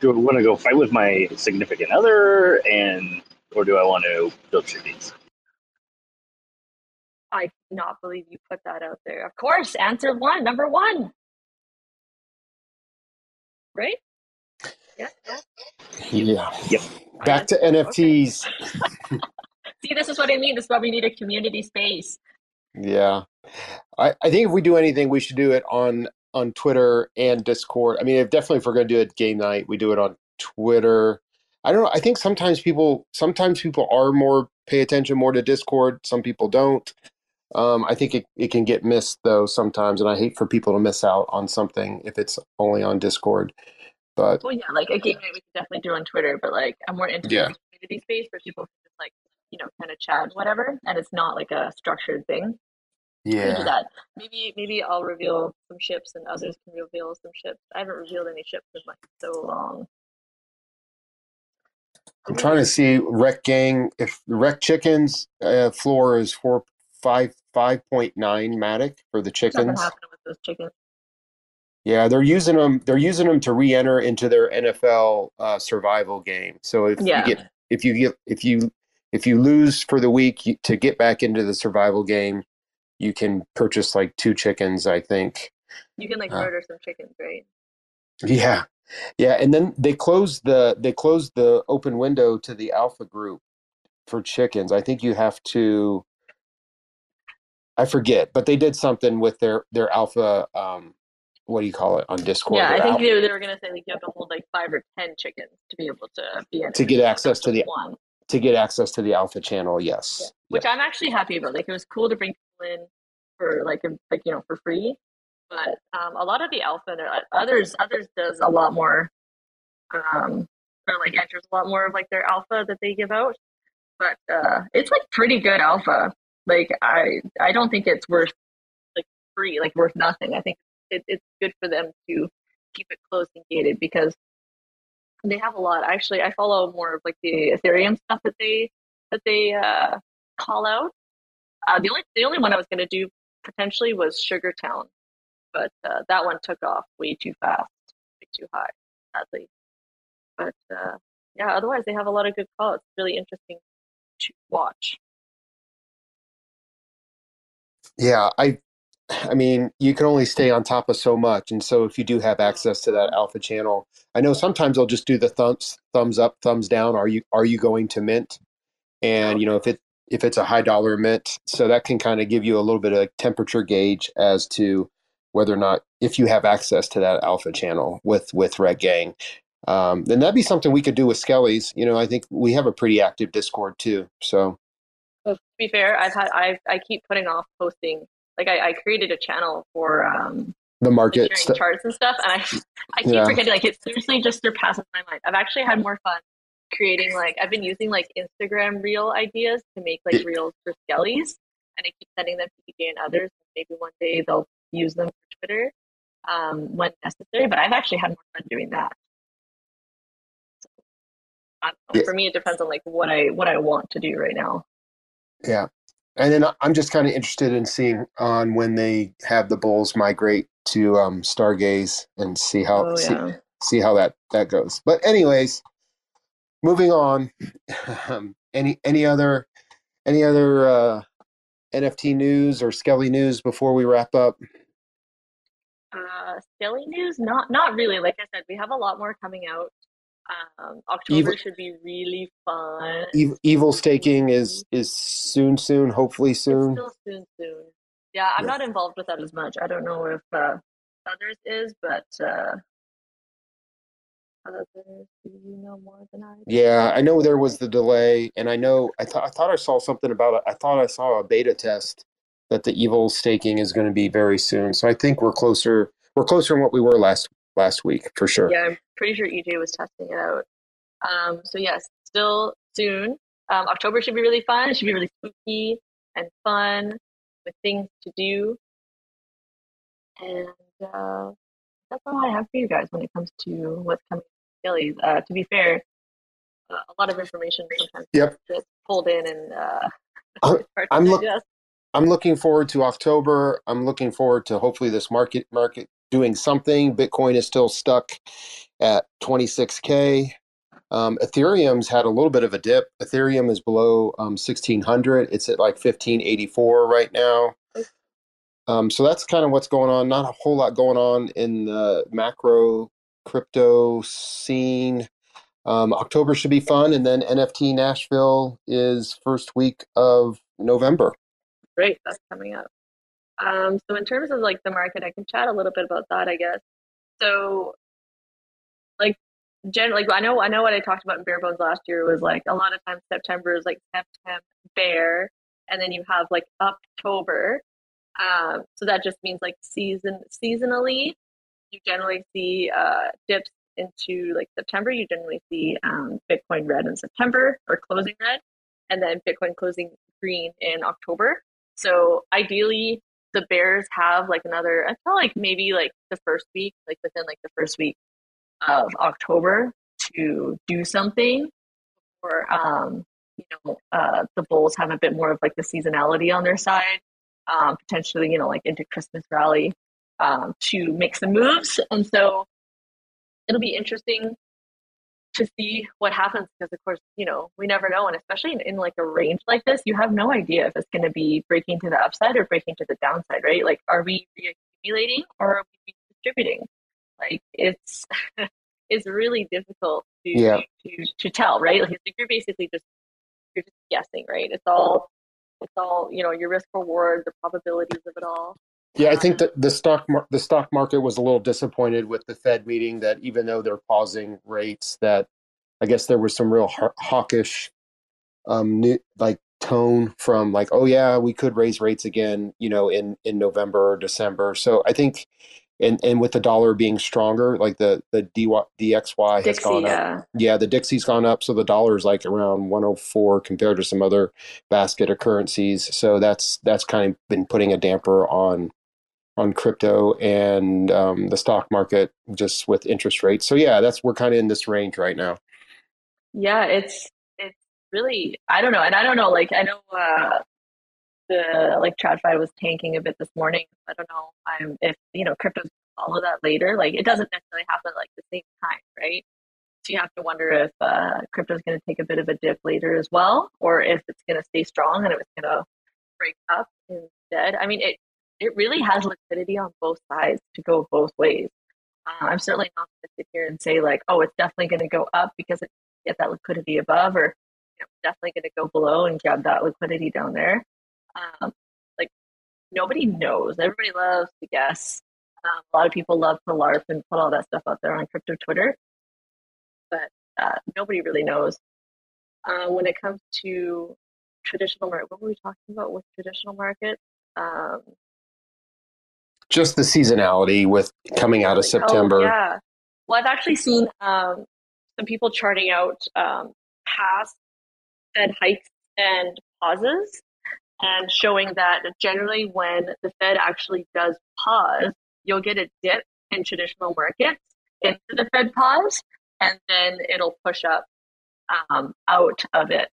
Do I want to go fight with my significant other, and or do I want to build shitties? I cannot believe you put that out there. Of course, answer one, number one. Right? Yeah. no? Yeah. Yep. Back to NFTs. <laughs> See, this is what I mean. This is why we need a community space. Yeah. I, I think if we do anything, we should do it on on Twitter and Discord. I mean, if definitely if we're going to do it game night, we do it on Twitter. I don't know. I think sometimes people sometimes people are more pay attention more to Discord. Some people don't. Um, I think it, it can get missed though sometimes, and I hate for people to miss out on something if it's only on Discord. But Well, yeah, like a game night we can definitely do on Twitter, but like I'm more into Yeah. the community space where people can just like, you know, kind of chat, whatever, and it's not like a structured thing. Can do yeah, that. Maybe maybe I'll reveal some ships and others can reveal some ships. I haven't revealed any ships in like so long. I'm trying to see Wreck Gang. If Wreck Chickens uh, floor is four five five point nine Matic for the chickens. with those chickens. Yeah, they're using them. They're using them to re-enter into their NFL uh, survival game. So if Yeah. you get if you get if you if you lose for the week you, to get back into the survival game, you can purchase like two chickens. I think. You can like Uh, murder some chickens, right? Yeah, yeah, and then they closed the they closed the open window to the alpha group for chickens. I think you have to. I forget, but they did something with their their alpha. Um, what do you call it on Discord? yeah, I think alpha- they, were- they were gonna say like you have to hold like five or ten chickens to be able to be To get access to the- one. to get access to the alpha channel. Yes. Yeah. which I'm actually happy about. Like it was cool to bring people in for like like you know for free, but um, a lot of the alpha and uh, others others does a lot more, um, or like enters a lot more of like their alpha that they give out. But uh, it's like pretty good alpha. Like I I don't think it's worth like free like worth nothing. I think it, it's good for them to keep it closed and gated because they have a lot. Actually, I follow more of like the Ethereum stuff that they that they uh, call out. Uh, the only the only one I was going to do potentially was Sugar Town, but uh, that one took off way too fast, way too high, sadly. But uh, yeah, otherwise they have a lot of good calls. It's really interesting to watch. Yeah, I I mean, you can only stay on top of so much, and so if you do have access to that alpha channel, I know sometimes they'll just do the thumbs thumbs up, thumbs down. Are you are you going to mint? And you know, if it if it's a high dollar mint, so that can kind of give you a little bit of temperature gauge as to whether or not if you have access to that alpha channel with with Red Gang. Um, then that'd be something we could do with Skellies. You know, I think we have a pretty active Discord too. So to be fair, I've had I I keep putting off posting like I, I created a channel for um, The market stuff. charts and stuff, and I I keep Yeah. forgetting. Like it seriously just surpasses my mind. I've actually had more fun creating like I've been using like Instagram reel ideas to make like reels for skellies, and I keep sending them to EJ and others. Maybe one day they'll use them for Twitter um, when necessary. But I've actually had more fun doing that. So, know. Yeah. For me, it depends on like what I what I want to do right now. Yeah. And then I'm just kind of interested in seeing on when they have the bulls migrate to um, Stargaze and see how Oh see, yeah. see how that that goes. But anyways, moving on. <laughs> Um, any any other any other uh, NFT news or Skelly news before we wrap up? Uh, silly news? Not not really. Like I said, we have a lot more coming out. Um, October Evil- should be really fun. Ev- Evil staking is is soon soon, hopefully soon. still soon, soon. Yeah, I'm Yeah. not involved with that as much. I don't know if uh, others is, but uh, others, do you know more than I? do? Yeah, I know there was the delay, and I know I thought I thought I saw something about it. I thought I saw a beta test that the evil staking is going to be very soon. So I think we're closer. We're closer than what we were last last week for sure. Yeah, I'm pretty sure EJ was testing it out. Um, so yes, still soon. Um, October should be really fun. It should be really spooky and fun with things to do. And uh, that's all I have for you guys when it comes to what's coming to Phillies. Uh, to be fair, uh, a lot of information sometimes Yep. gets pulled in and uh, I'm- <laughs> it's hard to I'm look- I'm looking forward to October. I'm looking forward to hopefully this market market doing something. Bitcoin is still stuck at 26k. Um, Ethereum's had a little bit of a dip. Ethereum is below um, 1600. It's at like 1584 right now. Um, so that's kind of what's going on. Not a whole lot going on in the macro crypto scene. Um, October should be fun, and then NFT Nashville is first week of November. Great, that's coming up. Um, so in terms of like the market, I can chat a little bit about that, I guess. So, like, gen like I know I know what I talked about in bare bones last year was like a lot of times September is like September bear, and then you have like October. Um, so that just means like season seasonally, you generally see uh, dips into like September. You generally see um, Bitcoin red in September or closing red, and then Bitcoin closing green in October. So ideally, the Bears have like another until like maybe like the first week, like within like the first week of October to do something, or um, you know, uh, the Bulls have a bit more of like the seasonality on their side, um, potentially you know like into Christmas rally um, to make some moves, and so it'll be interesting to see what happens because of course you know we never know and especially in, in like a range like this you have no idea if it's going to be breaking to the upside or breaking to the downside right? Like are we reaccumulating or are we distributing? Like it's <laughs> it's really difficult to, Yeah. to to tell right? Like you're basically just you're just guessing right? It's all it's all you know your risk reward the probabilities of it all Yeah, I think that the stock mar- the stock market was a little disappointed with the Fed meeting. That even though they're pausing rates, that I guess there was some real haw- hawkish, um, new, like tone from like, oh yeah, we could raise rates again, you know, in in November or December. So I think, and and with the dollar being stronger, like the the DY, DXY has Dixie, gone up. yeah. Yeah, the Dixie's gone up, so the dollar is like around 104 compared to some other basket of currencies. So that's that's kind of been putting a damper on on crypto and um, the stock market just with interest rates. So yeah, that's we're kind of in this range right now. Yeah, it's it's really I don't know, and I don't know. Like I know uh, the like TradFi was tanking a bit this morning. I don't know. I'm if you know crypto's follow that later. Like it doesn't necessarily happen like the same time, right? So you have to wonder if uh, crypto's going to take a bit of a dip later as well, or if it's going to stay strong and if it's going to break up instead. I mean, it it really has liquidity on both sides to go both ways. Uh, I'm certainly not going to sit here and say like, oh, it's definitely going to go up because it get that liquidity above, or you know, definitely going to go below and grab that liquidity down there. Um, like nobody knows. Everybody loves to guess. Um, a lot of people love to LARP and put all that stuff out there on crypto Twitter, but uh, nobody really knows. Uh, when it comes to traditional market, what were we talking about with traditional markets? Um, just the seasonality with coming out of Oh, September. yeah. Well, I've actually seen um, some people charting out um, past Fed hikes and pauses and showing that generally when the Fed actually does pause, you'll get a dip in traditional markets into the Fed pause and then it'll push up um, out of it.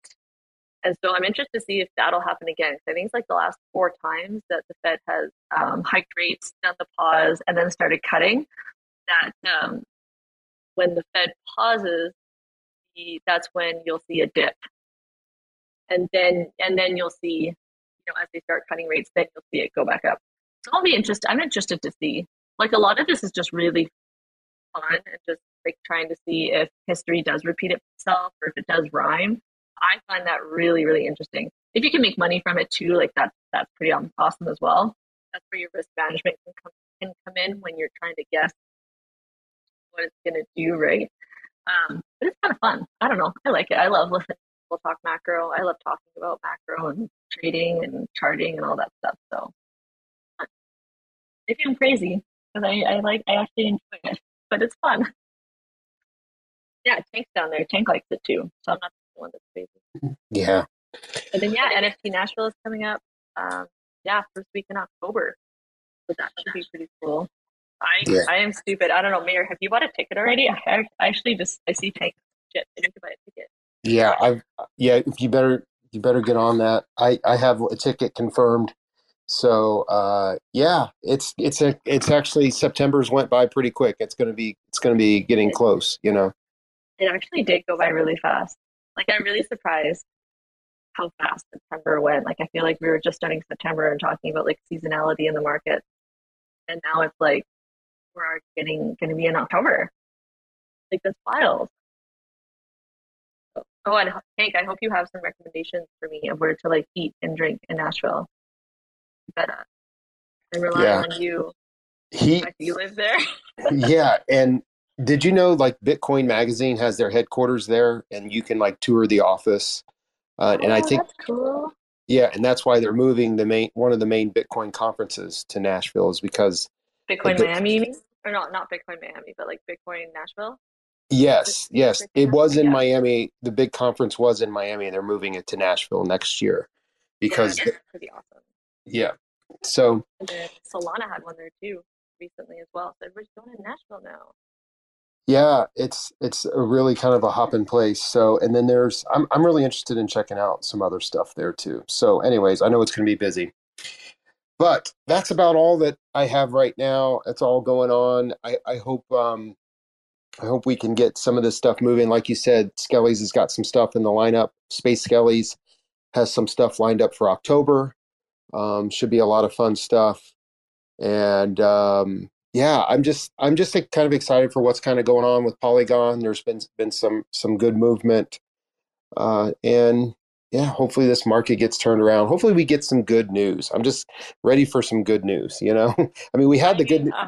And so I'm interested to see if that'll happen again. I think it's like the last four times that the Fed has um, hiked rates, done the pause, and then started cutting. That um, when the Fed pauses, that's when you'll see a dip, and then and then you'll see, you know, as they start cutting rates, then you'll see it go back up. So I'll be interested. I'm interested to see. Like a lot of this is just really fun and just like trying to see if history does repeat itself or if it does rhyme. I find that really, really interesting. If you can make money from it too, like that's that's pretty awesome as well. That's where your risk management can come can come in when you're trying to guess what it's gonna do, right? Um, but it's kind of fun. I don't know. I like it. I love listening to people talk macro. I love talking about macro and trading and charting and all that stuff. So maybe I'm crazy because I, I like I actually enjoy it, but it's fun. Yeah, Tank's down there. Tank likes it too, so I'm not one that's crazy. Yeah. And then yeah, NFT Nashville is coming up. Um, yeah, first week in October, so that should be pretty cool. I Yeah. I am stupid. I don't know, Mayor. Have you bought a ticket already? I, I actually just I see Tank. Shit, I need to buy a ticket. Yeah, I've yeah, you better you better get on that. I I have a ticket confirmed. So uh yeah, it's it's a it's actually September's went by pretty quick. It's to be it's going to be getting close, you know. It actually did go by really fast. Like I'm really surprised how fast September went. Like I feel like we were just starting September and talking about like seasonality in the market, and now it's like we're already getting going to be in October. Like that's wild. Oh, and Hank, I hope you have some recommendations for me of where to like eat and drink in Nashville. But uh, I rely Yeah. on you. He you live there. yeah, and did you know like Bitcoin Magazine has their headquarters there and you can like tour the office. Uh, and I Oh, think cool. yeah, and that's why they're moving the main one of the main Bitcoin conferences to Nashville is because Bitcoin Bit- Miami, you or not? Not Bitcoin Miami, but like Bitcoin Nashville. Yes, yes. Bitcoin It was in yeah. Miami. The big conference was in Miami. And they're moving it to Nashville next year because, yeah, pretty awesome. yeah. So, Solana had one there too recently as well. So everybody's going to Nashville now. Yeah, it's it's a really kind of a hop in place. So, and then there's I'm I'm really interested in checking out some other stuff there too. So, anyways, I know it's going to be busy. But that's about all that I have right now. That's all going on. I I hope um I hope we can get some of this stuff moving. Like you said, Skelly's has got some stuff in the lineup. Space Skelly's has some stuff lined up for October. Um, should be a lot of fun stuff. And um, yeah, I'm just I'm just kind of excited for what's kind of going on with Polygon. There's been been some some good movement, uh, and yeah, hopefully this market gets turned around. Hopefully we get some good news. I'm just ready for some good news. You know, <laughs> I mean we had the good. <laughs>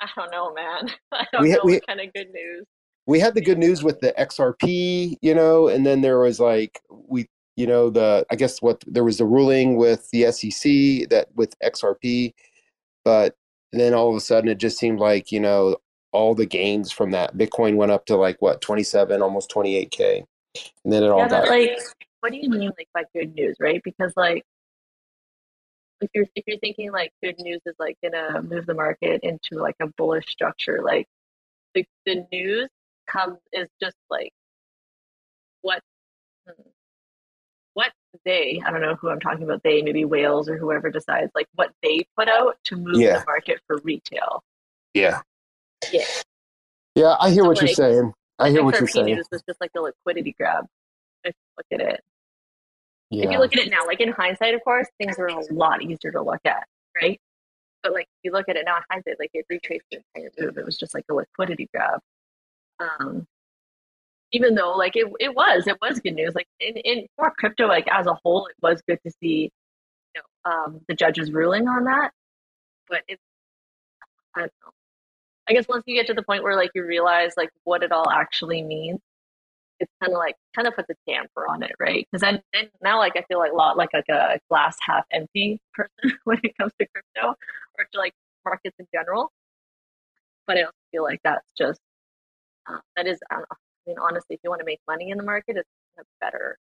Uh, I don't know, man. <laughs> I don't We know we- what kind of good news. we had the good news with the XRP, you know, and then there was like we, you know, the I guess what there was the ruling with the SEC that with XRP, but then all of a sudden it just seemed like you know all the gains from that Bitcoin went up to like what twenty seven, almost twenty eight k, and then it all Yeah, got but like, what do you mean like by good news, right? Because like, if you're if you're thinking like good news is like gonna move the market into like a bullish structure, like the the news comes is just like hmm, what they I don't know who I'm talking about they maybe whales or whoever decides like what they put out to move Yeah. the market for retail. yeah, Yeah. yeah. I hear So, what you're saying. I hear what you're saying. news was just like a liquidity grab. If you look at it. Yeah, If you look at it now, like in hindsight, of course, things are a lot easier to look at, right? But like if you look at it now in hindsight, like it retraced the entire move. It was just like a liquidity grab. Um, even though like it, it was, it was good news. Like in, in for crypto, like as a whole, it was good to see, you know, um, the judge's ruling on that. But it's, I don't know. I guess once you get to the point where like you realize like what it all actually means, it's kind of like kind of puts a damper on it, right? Because then, then now like I feel like a lot like like a glass half empty person <laughs> when it comes to crypto, or to like markets in general. But I also feel like that's just uh, that is. I, I mean, honestly, if you want to make money in the market, it's better.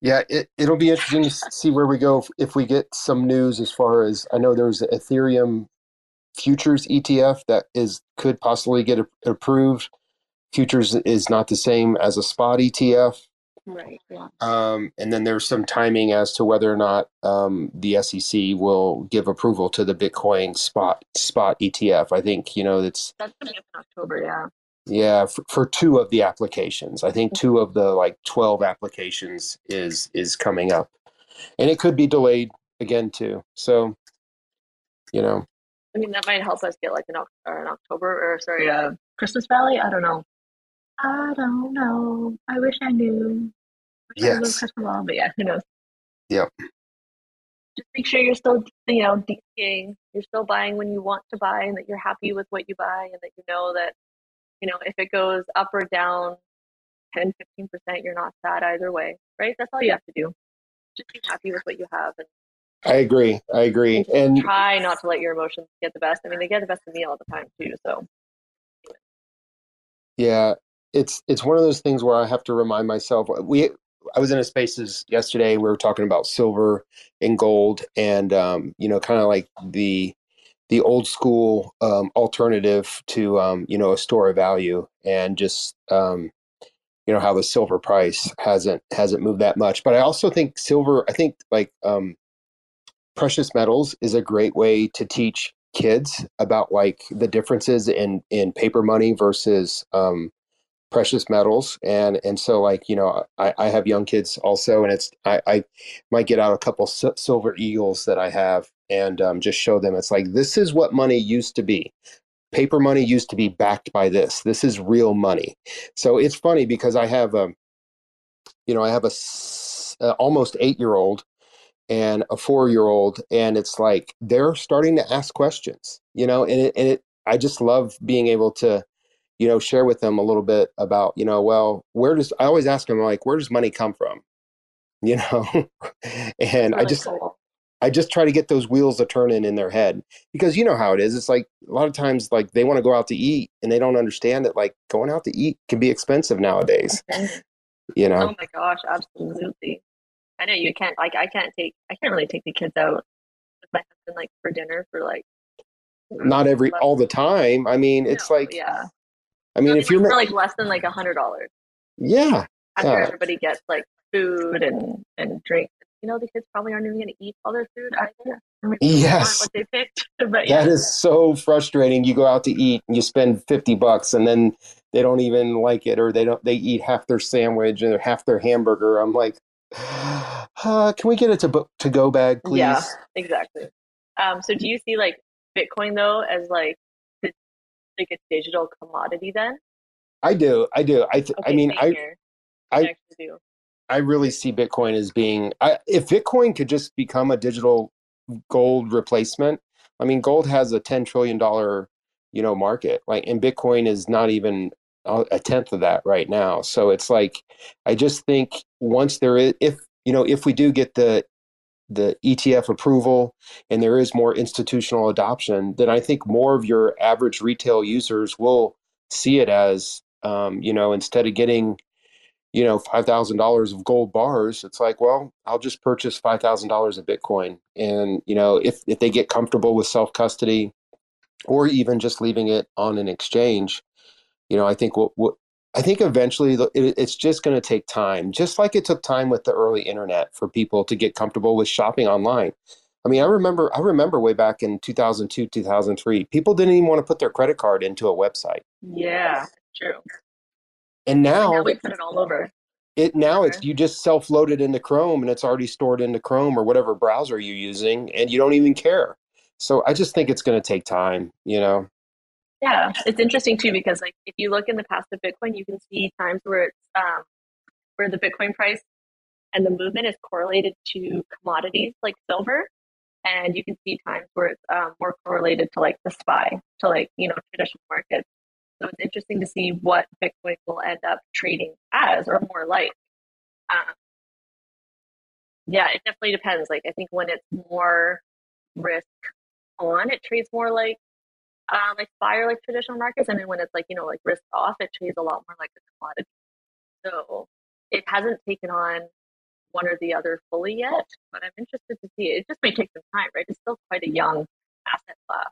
Yeah, it, it'll be interesting to <laughs> see where we go if, if we get some news as far as I know there's an Ethereum futures ETF that is could possibly get a, approved. Futures is not the same as a spot ETF. Right. Yeah. Um, and then there's some timing as to whether or not um, the SEC will give approval to the Bitcoin spot spot ETF. I think you know it's That's coming up in October. Yeah. Yeah for, for two of the applications. I think two of the like twelve applications is is coming up, and it could be delayed again too. So you know, I mean, that might help us get like an, or an October or sorry, uh, Christmas Valley. I don't know. I don't know. I wish I knew. Wish I knew Yes. crystal ball, but yeah, who knows? Yep. Just make sure you're still, you know, DCing. You're still buying when you want to buy, and that you're happy with what you buy, and that you know that, you know, if it goes up or down, 10, 15 percent, you're not sad either way, right? That's all you have to do. Just be happy with what you have, and I agree. I agree. And try not to let your emotions get the best. I mean, they get the best of me all the time too. So Yeah, it's it's one of those things where I have to remind myself. We I was in a spaces yesterday. We were talking about silver and gold, and um, you know, kind of like the the old school um, alternative to um, you know a store of value, and just um, you know how the silver price hasn't hasn't moved that much. But I also think silver. I think like um, precious metals is a great way to teach kids about like the differences in in paper money versus um precious metals and and so like you know i i have young kids also and it's i i might get out a couple silver eagles that i have and um, just show them it's like this is what money used to be. Paper money used to be backed by this. This is real money. So it's funny because i have a you know i have a uh, almost eight year old and a four year old and it's like they're starting to ask questions you know and it, and it i just love being able to you know share with them a little bit about you know well where does i always ask them like where does money come from? <laughs> You know? And i just cool. I just try to get those wheels a turning in their head because you know how it is it's like a lot of times like they want to go out to eat and they don't understand that like going out to eat can be expensive nowadays you know Oh my gosh, absolutely. I know you can't like I can't take I can't really take the kids out with my husband like for dinner for like mm, not every all the time i mean it's No, like yeah. i mean I if you're for like less than like a hundred dollars yeah after Yeah. everybody gets like food and and drinks. You know the kids probably aren't even going to eat all their food either. Or maybe they aren't Yes. what they picked. <laughs> but yeah, That is so frustrating. You go out to eat and you spend 50 bucks and then they don't even like it or they don't they eat half their sandwich and half their hamburger. I'm like, <sighs> uh, can we get a to, to go bag, please? Yeah. exactly. Um, so do you see like Bitcoin though as like like a digital commodity then? I do. I do. I th- I mean, I here. I- I actually do. I really see Bitcoin as being I, if Bitcoin could just become a digital gold replacement. I mean, gold has a 10 trillion dollar, you know, market. Like and Bitcoin is not even a a tenth of that right now. So it's like I just think once there is if you know, if we do get the the ETF approval and there is more institutional adoption, then I think more of your average retail users will see it as um, you know, instead of getting you know five thousand dollars of gold bars it's like well i'll just purchase five thousand dollars of bitcoin. And you know if if they get comfortable with self custody or even just leaving it on an exchange you know i think what, what i think eventually it's just going to take time just like it took time with the early internet for people to get comfortable with shopping online. I mean i remember i remember way back in 2002 2003 people didn't even want to put their credit card into a website. Yeah, true. And Now, now we put it all over. it now it's you just self-load it into chrome and it's already stored into chrome or whatever browser you're using and you don't even care so i just think it's going to take time you know Yeah, it's interesting too because like if you look in the past of Bitcoin, you can see times where it's um, where the Bitcoin price and the movement is correlated to commodities like silver, and you can see times where it's um, more correlated to like the SPY, to like you know traditional markets. So it's interesting to see what Bitcoin will end up trading as or more like. Um, yeah, it definitely depends. Like I think when it's more risk on, it trades more like uh, like fire like traditional markets, and then when it's like you know like risk off, it trades a lot more like a commodity. So it hasn't taken on one or the other fully yet, but I'm interested to see. It just may take some time, right? It's still quite a young asset class.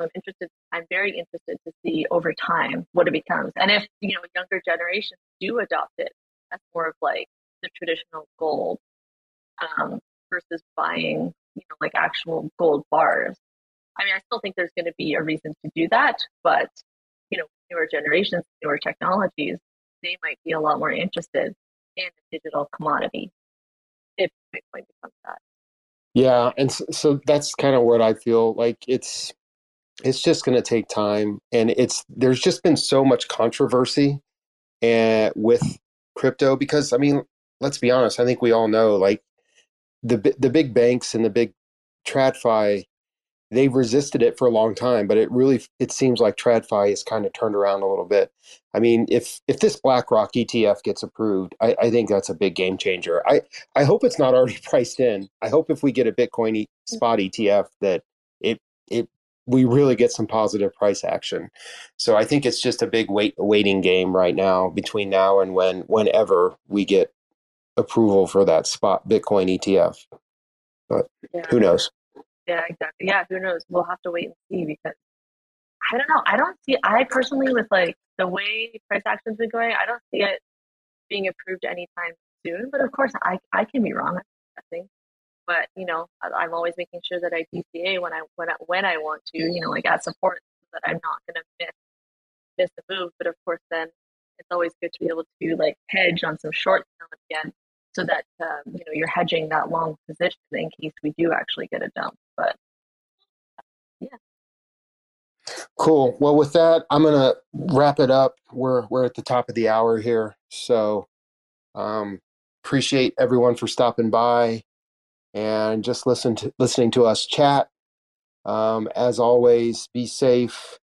I'm interested. I'm very interested to see over time what it becomes, and if you know younger generations do adopt it, that's more of like the traditional gold um, versus buying, you know, like actual gold bars. I mean, I still think there's going to be a reason to do that, but you know, newer generations, newer technologies, they might be a lot more interested in a digital commodity if Bitcoin becomes that. Yeah, and so, so that's kind of what I feel like it's it's just going to take time and it's there's just been so much controversy and with crypto because I mean, let's be honest, I think we all know like the the big banks and the big tradfi they've resisted it for a long time, but it really it seems like TradFi is kind of turned around a little bit. I mean, if if this BlackRock ETF gets approved, I, I think that's a big game changer. I I hope it's not already <laughs> priced in. I hope if we get a Bitcoin e- mm. spot ETF that it it we really get some positive price action. So I think it's just a big wait waiting game right now between now and when whenever we get approval for that spot Bitcoin ETF. But Yeah. who knows? Yeah, exactly. Yeah, who knows? We'll have to wait and see because I don't know. I don't see. I personally, with like the way price action's been going, I don't see it being approved anytime soon. But of course, I I can be wrong. I think. But you know, I- I'm always making sure that I DCA when I when I, when I want to. You know, like add support, so that I'm not going to miss miss the move. But of course, then it's always good to be able to like hedge on some short again, so that um, you know you're hedging that long position in case we do actually get a dump. But yeah. Cool. Well, with that, I'm gonna wrap it up. We're we're at the top of the hour here, so um, appreciate everyone for stopping by and just listen to listening to us chat. Um, as always, be safe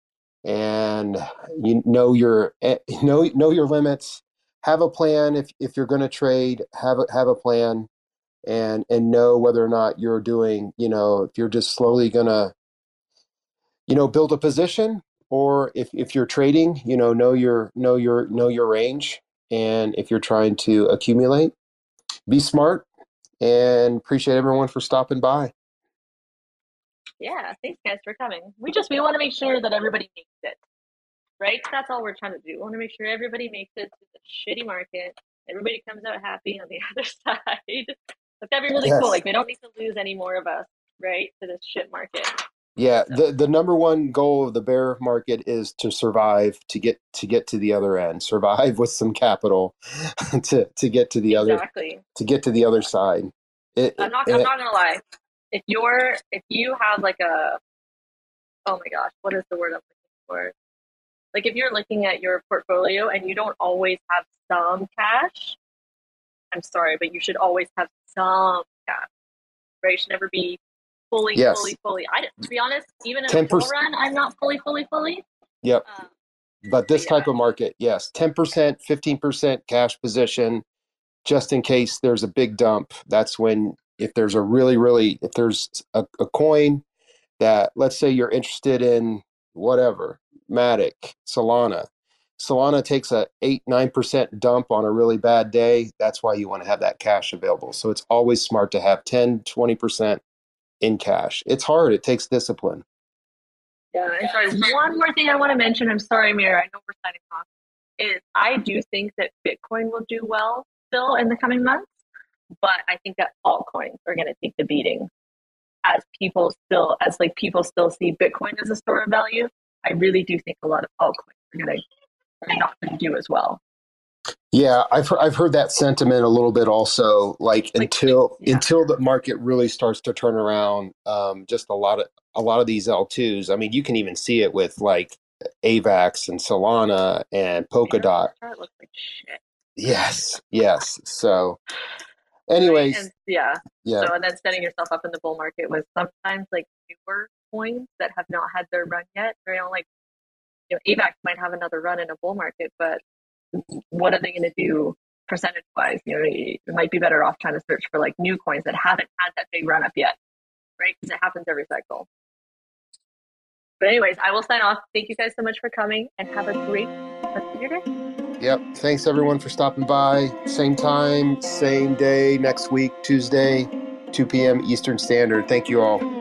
and you know your eh, <laughs> know know your limits. Have a plan if if you're going to trade. Have a have a plan and and know whether or not you're doing. You know, if you're just slowly gonna you know build a position or if, if you're trading you know know your know your know your range and if you're trying to accumulate be smart and appreciate everyone for stopping by yeah, thanks guys for coming. We just we want to make sure that everybody makes it, right? That's all we're trying to do. We want to make sure everybody makes it to the shitty market. Everybody comes out happy on the <laughs> other side. But that'd be really Yes. cool. Like we don't need to lose any more of us, right, to this shit market. Yeah the the number one goal of the bear market is to survive to get to get to the other end survive <laughs> with some capital <laughs> to to get to the other exactly. to get to the other side it, I'm not. I'm not gonna lie. If you're, if you have like a, oh my gosh, what is the word I'm looking for? Like if you're looking at your portfolio and you don't always have some cash, I'm sorry, but you should always have some cash. Right? You should never be fully, Yes. fully, fully. I, to be honest, even in a bull 10%. run, I'm not fully, fully, fully. yep Um, But this yeah. type of market, yes, 10%, 15% cash position, just in case there's a big dump. That's when, if there's a really, really, if there's a, a coin that, let's say you're interested in whatever, Matic, Solana. Solana takes a 8 9% dump on a really bad day. That's why you want to have that cash available. So it's always smart to have 10, 20% in cash. It's hard, it takes discipline. Yeah, and sorry, one more thing I want to mention. I'm sorry, Mayor, I know we're signing off. Is I do think that Bitcoin will do well still in the coming months, but I think that altcoins are going to take the beating as people still, as like people still see Bitcoin as a store of value. I really do think a lot of altcoins are going to are not going to do as well. Yeah, I've heard, I've heard that sentiment a little bit also. Like until yeah. until the market really starts to turn around, um, just a lot of a lot of these L twos. I mean, you can even see it with like Avax and Solana and Polkadot. Chart looks like shit. Yes, yes. So, anyways, And, yeah. yeah, So and then setting yourself up in the bull market with sometimes like newer coins that have not had their run yet. They don't like you know, AVAX might have another run in a bull market, but what are they going to do percentage wise? You know, you might be better off trying to search for like new coins that haven't had that big run up yet, right? Because it happens every cycle. But anyways, I will sign off. Thank you guys so much for coming and have a great rest of your day. Yep. Thanks everyone for stopping by. Same time, same day next week, Tuesday, 2 p.m. Eastern Standard. Thank you all.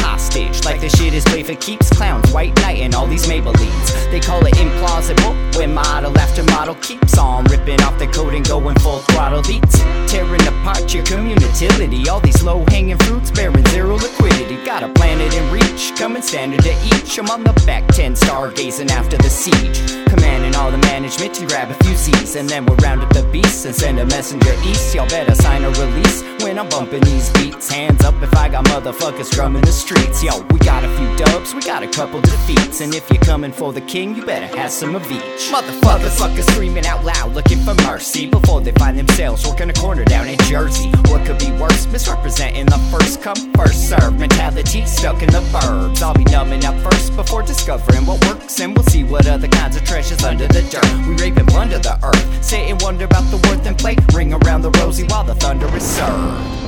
hostage like the shit is played for keeps. Clowns, white knight, and all these Maybellines. They call it implausible model after model keeps on ripping off the coat and going full throttle beats, tearing apart your community. All these low-hanging fruits bearing zero liquidity. Got a planet in reach, coming standard to each. I'm on the back ten, stargazing after the siege, commanding all the management to grab a few Z's, and then we'll round up the beasts and send a messenger east. Y'all better sign a release when I'm bumping these beats. Hands up if I got motherfuckers drumming the streets. Yo, we got a few dubs, we got a couple defeats, and if you're coming for the king, you better have some of each. Motherfuckers, fuckers screaming out loud, looking for mercy before they find themselves working a corner down in Jersey. What could be worse? Misrepresenting the first come, first serve mentality stuck in the burbs. I'll be numbing up first before discovering what works, and we'll see what other kinds of treasures under the dirt. We rape and plunder the earth, sit and wonder about the worth and play, ring around the rosy while the thunder is served.